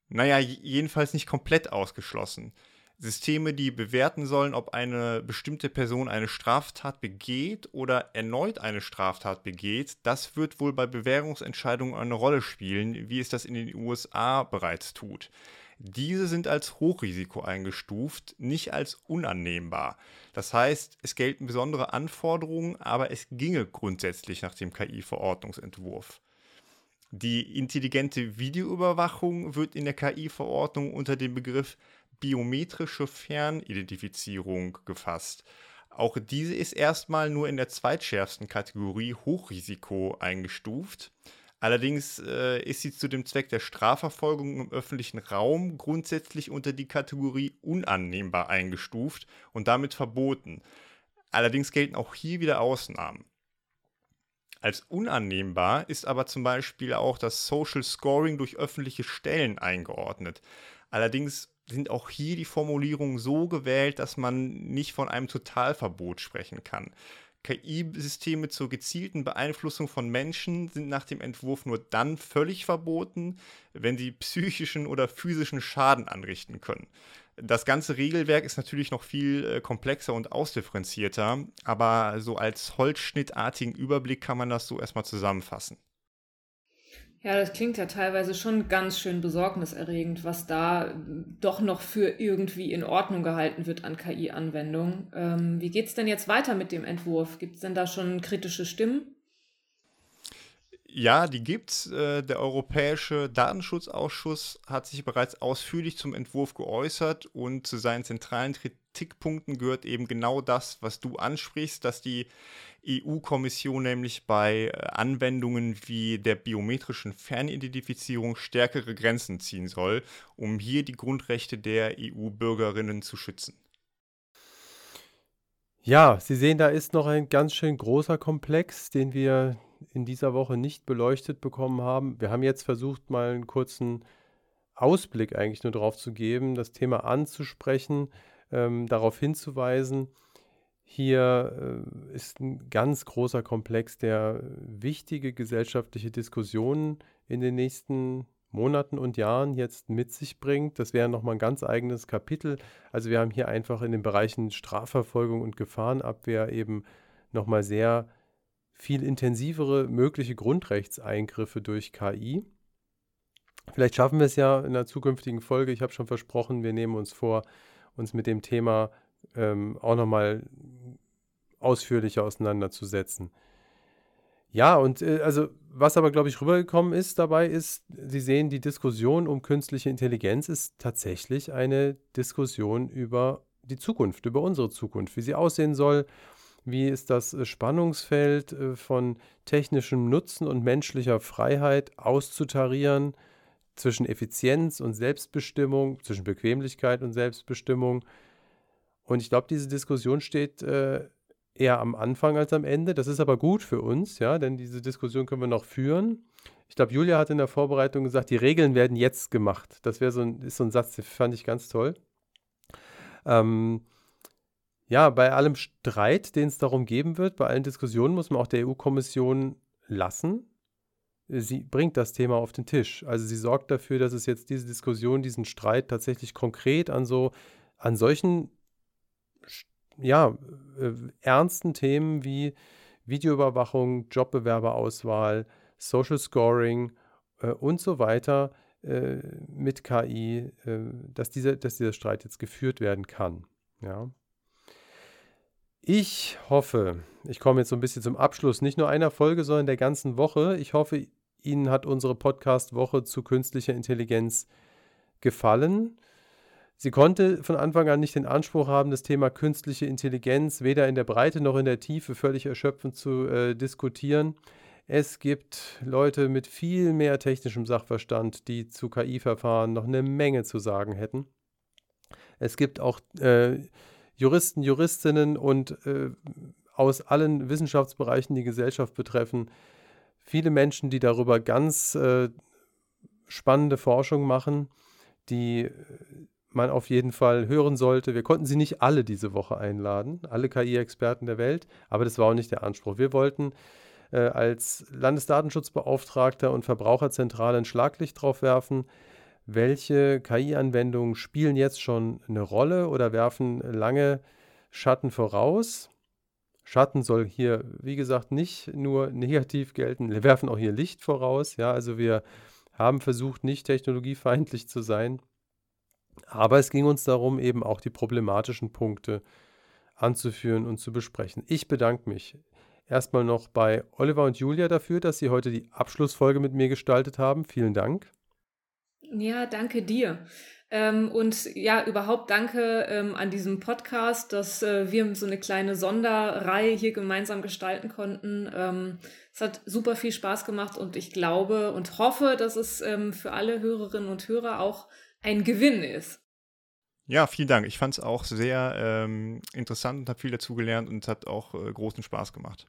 Naja, jedenfalls nicht komplett ausgeschlossen. Systeme, die bewerten sollen, ob eine bestimmte Person eine Straftat begeht oder erneut eine Straftat begeht, das wird wohl bei Bewährungsentscheidungen eine Rolle spielen, wie es das in den USA bereits tut. Diese sind als Hochrisiko eingestuft, nicht als unannehmbar. Das heißt, es gelten besondere Anforderungen, aber es ginge grundsätzlich nach dem KI-Verordnungsentwurf. Die intelligente Videoüberwachung wird in der KI-Verordnung unter dem Begriff biometrische Fernidentifizierung gefasst. Auch diese ist erstmal nur in der zweitschärfsten Kategorie Hochrisiko eingestuft. Allerdings äh, ist sie zu dem Zweck der Strafverfolgung im öffentlichen Raum grundsätzlich unter die Kategorie unannehmbar eingestuft und damit verboten. Allerdings gelten auch hier wieder Ausnahmen. Als unannehmbar ist aber zum Beispiel auch das Social Scoring durch öffentliche Stellen eingeordnet. Allerdings sind auch hier die Formulierungen so gewählt, dass man nicht von einem Totalverbot sprechen kann. KI-Systeme zur gezielten Beeinflussung von Menschen sind nach dem Entwurf nur dann völlig verboten, wenn sie psychischen oder physischen Schaden anrichten können. Das ganze Regelwerk ist natürlich noch viel äh, komplexer und ausdifferenzierter, aber so als holzschnittartigen Überblick kann man das so erstmal zusammenfassen. Ja, das klingt ja teilweise schon ganz schön besorgniserregend, was da doch noch für irgendwie in Ordnung gehalten wird an KI-Anwendungen. Ähm, wie geht es denn jetzt weiter mit dem Entwurf? Gibt es denn da schon kritische Stimmen? Ja, die gibt's. Äh, Der Europäische Datenschutzausschuss hat sich bereits ausführlich zum Entwurf geäußert und zu seinen zentralen Kritikpunkten gehört eben genau das, was du ansprichst, dass die EU-Kommission nämlich bei äh, Anwendungen wie der biometrischen Fernidentifizierung stärkere Grenzen ziehen soll, um hier die Grundrechte der EU-Bürgerinnen zu schützen. Ja, Sie sehen, da ist noch ein ganz schön großer Komplex, den wir in dieser Woche nicht beleuchtet bekommen haben. Wir haben jetzt versucht, mal einen kurzen Ausblick eigentlich nur darauf zu geben, das Thema anzusprechen, ähm, darauf hinzuweisen. Hier äh, ist ein ganz großer Komplex, der wichtige gesellschaftliche Diskussionen in den nächsten Monaten und Jahren jetzt mit sich bringt. Das wäre nochmal ein ganz eigenes Kapitel. Also wir haben hier einfach in den Bereichen Strafverfolgung und Gefahrenabwehr eben nochmal sehr viel intensivere mögliche Grundrechtseingriffe durch KI. Vielleicht schaffen wir es ja in einer zukünftigen Folge. Ich habe schon versprochen, wir nehmen uns vor, uns mit dem Thema ähm, auch nochmal ausführlicher auseinanderzusetzen. Ja, und äh, also was aber, glaube ich, rübergekommen ist dabei, ist, Sie sehen, die Diskussion um künstliche Intelligenz ist tatsächlich eine Diskussion über die Zukunft, über unsere Zukunft, wie sie aussehen soll, wie ist das äh, Spannungsfeld äh, von technischem Nutzen und menschlicher Freiheit auszutarieren zwischen Effizienz und Selbstbestimmung, zwischen Bequemlichkeit und Selbstbestimmung. Und ich glaube, diese Diskussion steht äh, eher am Anfang als am Ende. Das ist aber gut für uns, ja, denn diese Diskussion können wir noch führen. Ich glaube, Julia hat in der Vorbereitung gesagt, die Regeln werden jetzt gemacht. Das wäre so ein, ist so ein Satz, den fand ich ganz toll. Ähm, ja, bei allem Streit, den es darum geben wird, bei allen Diskussionen muss man auch der EU-Kommission lassen. Sie bringt das Thema auf den Tisch. Also sie sorgt dafür, dass es jetzt diese Diskussion, diesen Streit tatsächlich konkret an so, an solchen ja, äh, ernsten Themen wie Videoüberwachung, Jobbewerberauswahl, Social Scoring äh, und so weiter äh, mit KI, äh, dass, dieser, dass dieser Streit jetzt geführt werden kann. Ja. Ich hoffe, ich komme jetzt so ein bisschen zum Abschluss, nicht nur einer Folge, sondern der ganzen Woche. Ich hoffe, Ihnen hat unsere Podcast-Woche zu künstlicher Intelligenz gefallen. Sie konnte von Anfang an nicht den Anspruch haben, das Thema künstliche Intelligenz weder in der Breite noch in der Tiefe völlig erschöpfend zu äh, diskutieren. Es gibt Leute mit viel mehr technischem Sachverstand, die zu KI-Verfahren noch eine Menge zu sagen hätten. Es gibt auch äh, Juristen, Juristinnen und äh, aus allen Wissenschaftsbereichen, die Gesellschaft betreffen, viele Menschen, die darüber ganz äh, spannende Forschung machen, die äh, man auf jeden Fall hören sollte. Wir konnten sie nicht alle diese Woche einladen, alle KI-Experten der Welt, aber das war auch nicht der Anspruch. Wir wollten äh, als Landesdatenschutzbeauftragter und Verbraucherzentrale ein Schlaglicht drauf werfen, welche KI-Anwendungen spielen jetzt schon eine Rolle oder werfen lange Schatten voraus. Schatten soll hier, wie gesagt, nicht nur negativ gelten, wir werfen auch hier Licht voraus. Ja, also wir haben versucht, nicht technologiefeindlich zu sein. Aber es ging uns darum, eben auch die problematischen Punkte anzuführen und zu besprechen. Ich bedanke mich erstmal noch bei Oliver und Julia dafür, dass sie heute die Abschlussfolge mit mir gestaltet haben. Vielen Dank. Ja, danke dir. Ähm, und ja, überhaupt danke ähm, an diesem Podcast, dass äh, wir so eine kleine Sonderreihe hier gemeinsam gestalten konnten. Ähm, es hat super viel Spaß gemacht und ich glaube und hoffe, dass es ähm, für alle Hörerinnen und Hörer auch ein Gewinn ist. Ja, vielen Dank. Ich fand es auch sehr ähm, interessant und habe viel dazugelernt und es hat auch äh, großen Spaß gemacht.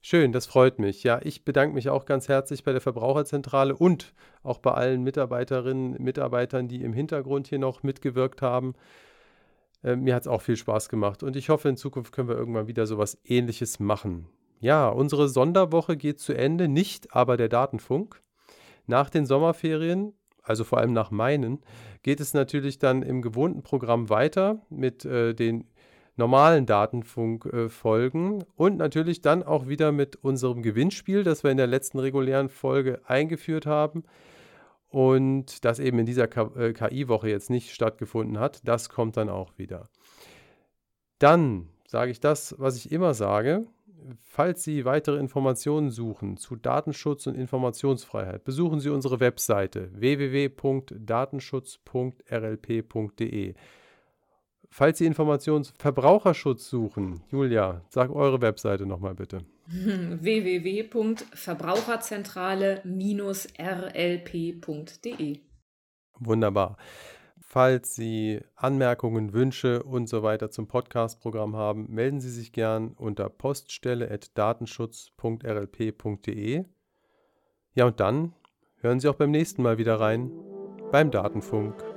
Schön, das freut mich. Ja, ich bedanke mich auch ganz herzlich bei der Verbraucherzentrale und auch bei allen Mitarbeiterinnen, und Mitarbeitern, die im Hintergrund hier noch mitgewirkt haben. Äh, mir hat es auch viel Spaß gemacht und ich hoffe, in Zukunft können wir irgendwann wieder sowas ähnliches machen. Ja, unsere Sonderwoche geht zu Ende, nicht aber der Datenfunk. Nach den Sommerferien also vor allem nach meinen, geht es natürlich dann im gewohnten Programm weiter mit äh, den normalen Datenfunkfolgen äh, und natürlich dann auch wieder mit unserem Gewinnspiel, das wir in der letzten regulären Folge eingeführt haben und das eben in dieser KI-Woche äh, jetzt nicht stattgefunden hat. Das kommt dann auch wieder. Dann sage ich das, was ich immer sage. Falls Sie weitere Informationen suchen zu Datenschutz und Informationsfreiheit, besuchen Sie unsere Webseite www.datenschutz.rlp.de. Falls Sie Informationen zu Verbraucherschutz suchen, Julia, sag eure Webseite nochmal bitte. www.verbraucherzentrale-rlp.de. Wunderbar. Falls Sie Anmerkungen, Wünsche und so weiter zum Podcast-Programm haben, melden Sie sich gern unter poststelle.datenschutz.rlp.de. Ja, und dann hören Sie auch beim nächsten Mal wieder rein beim Datenfunk.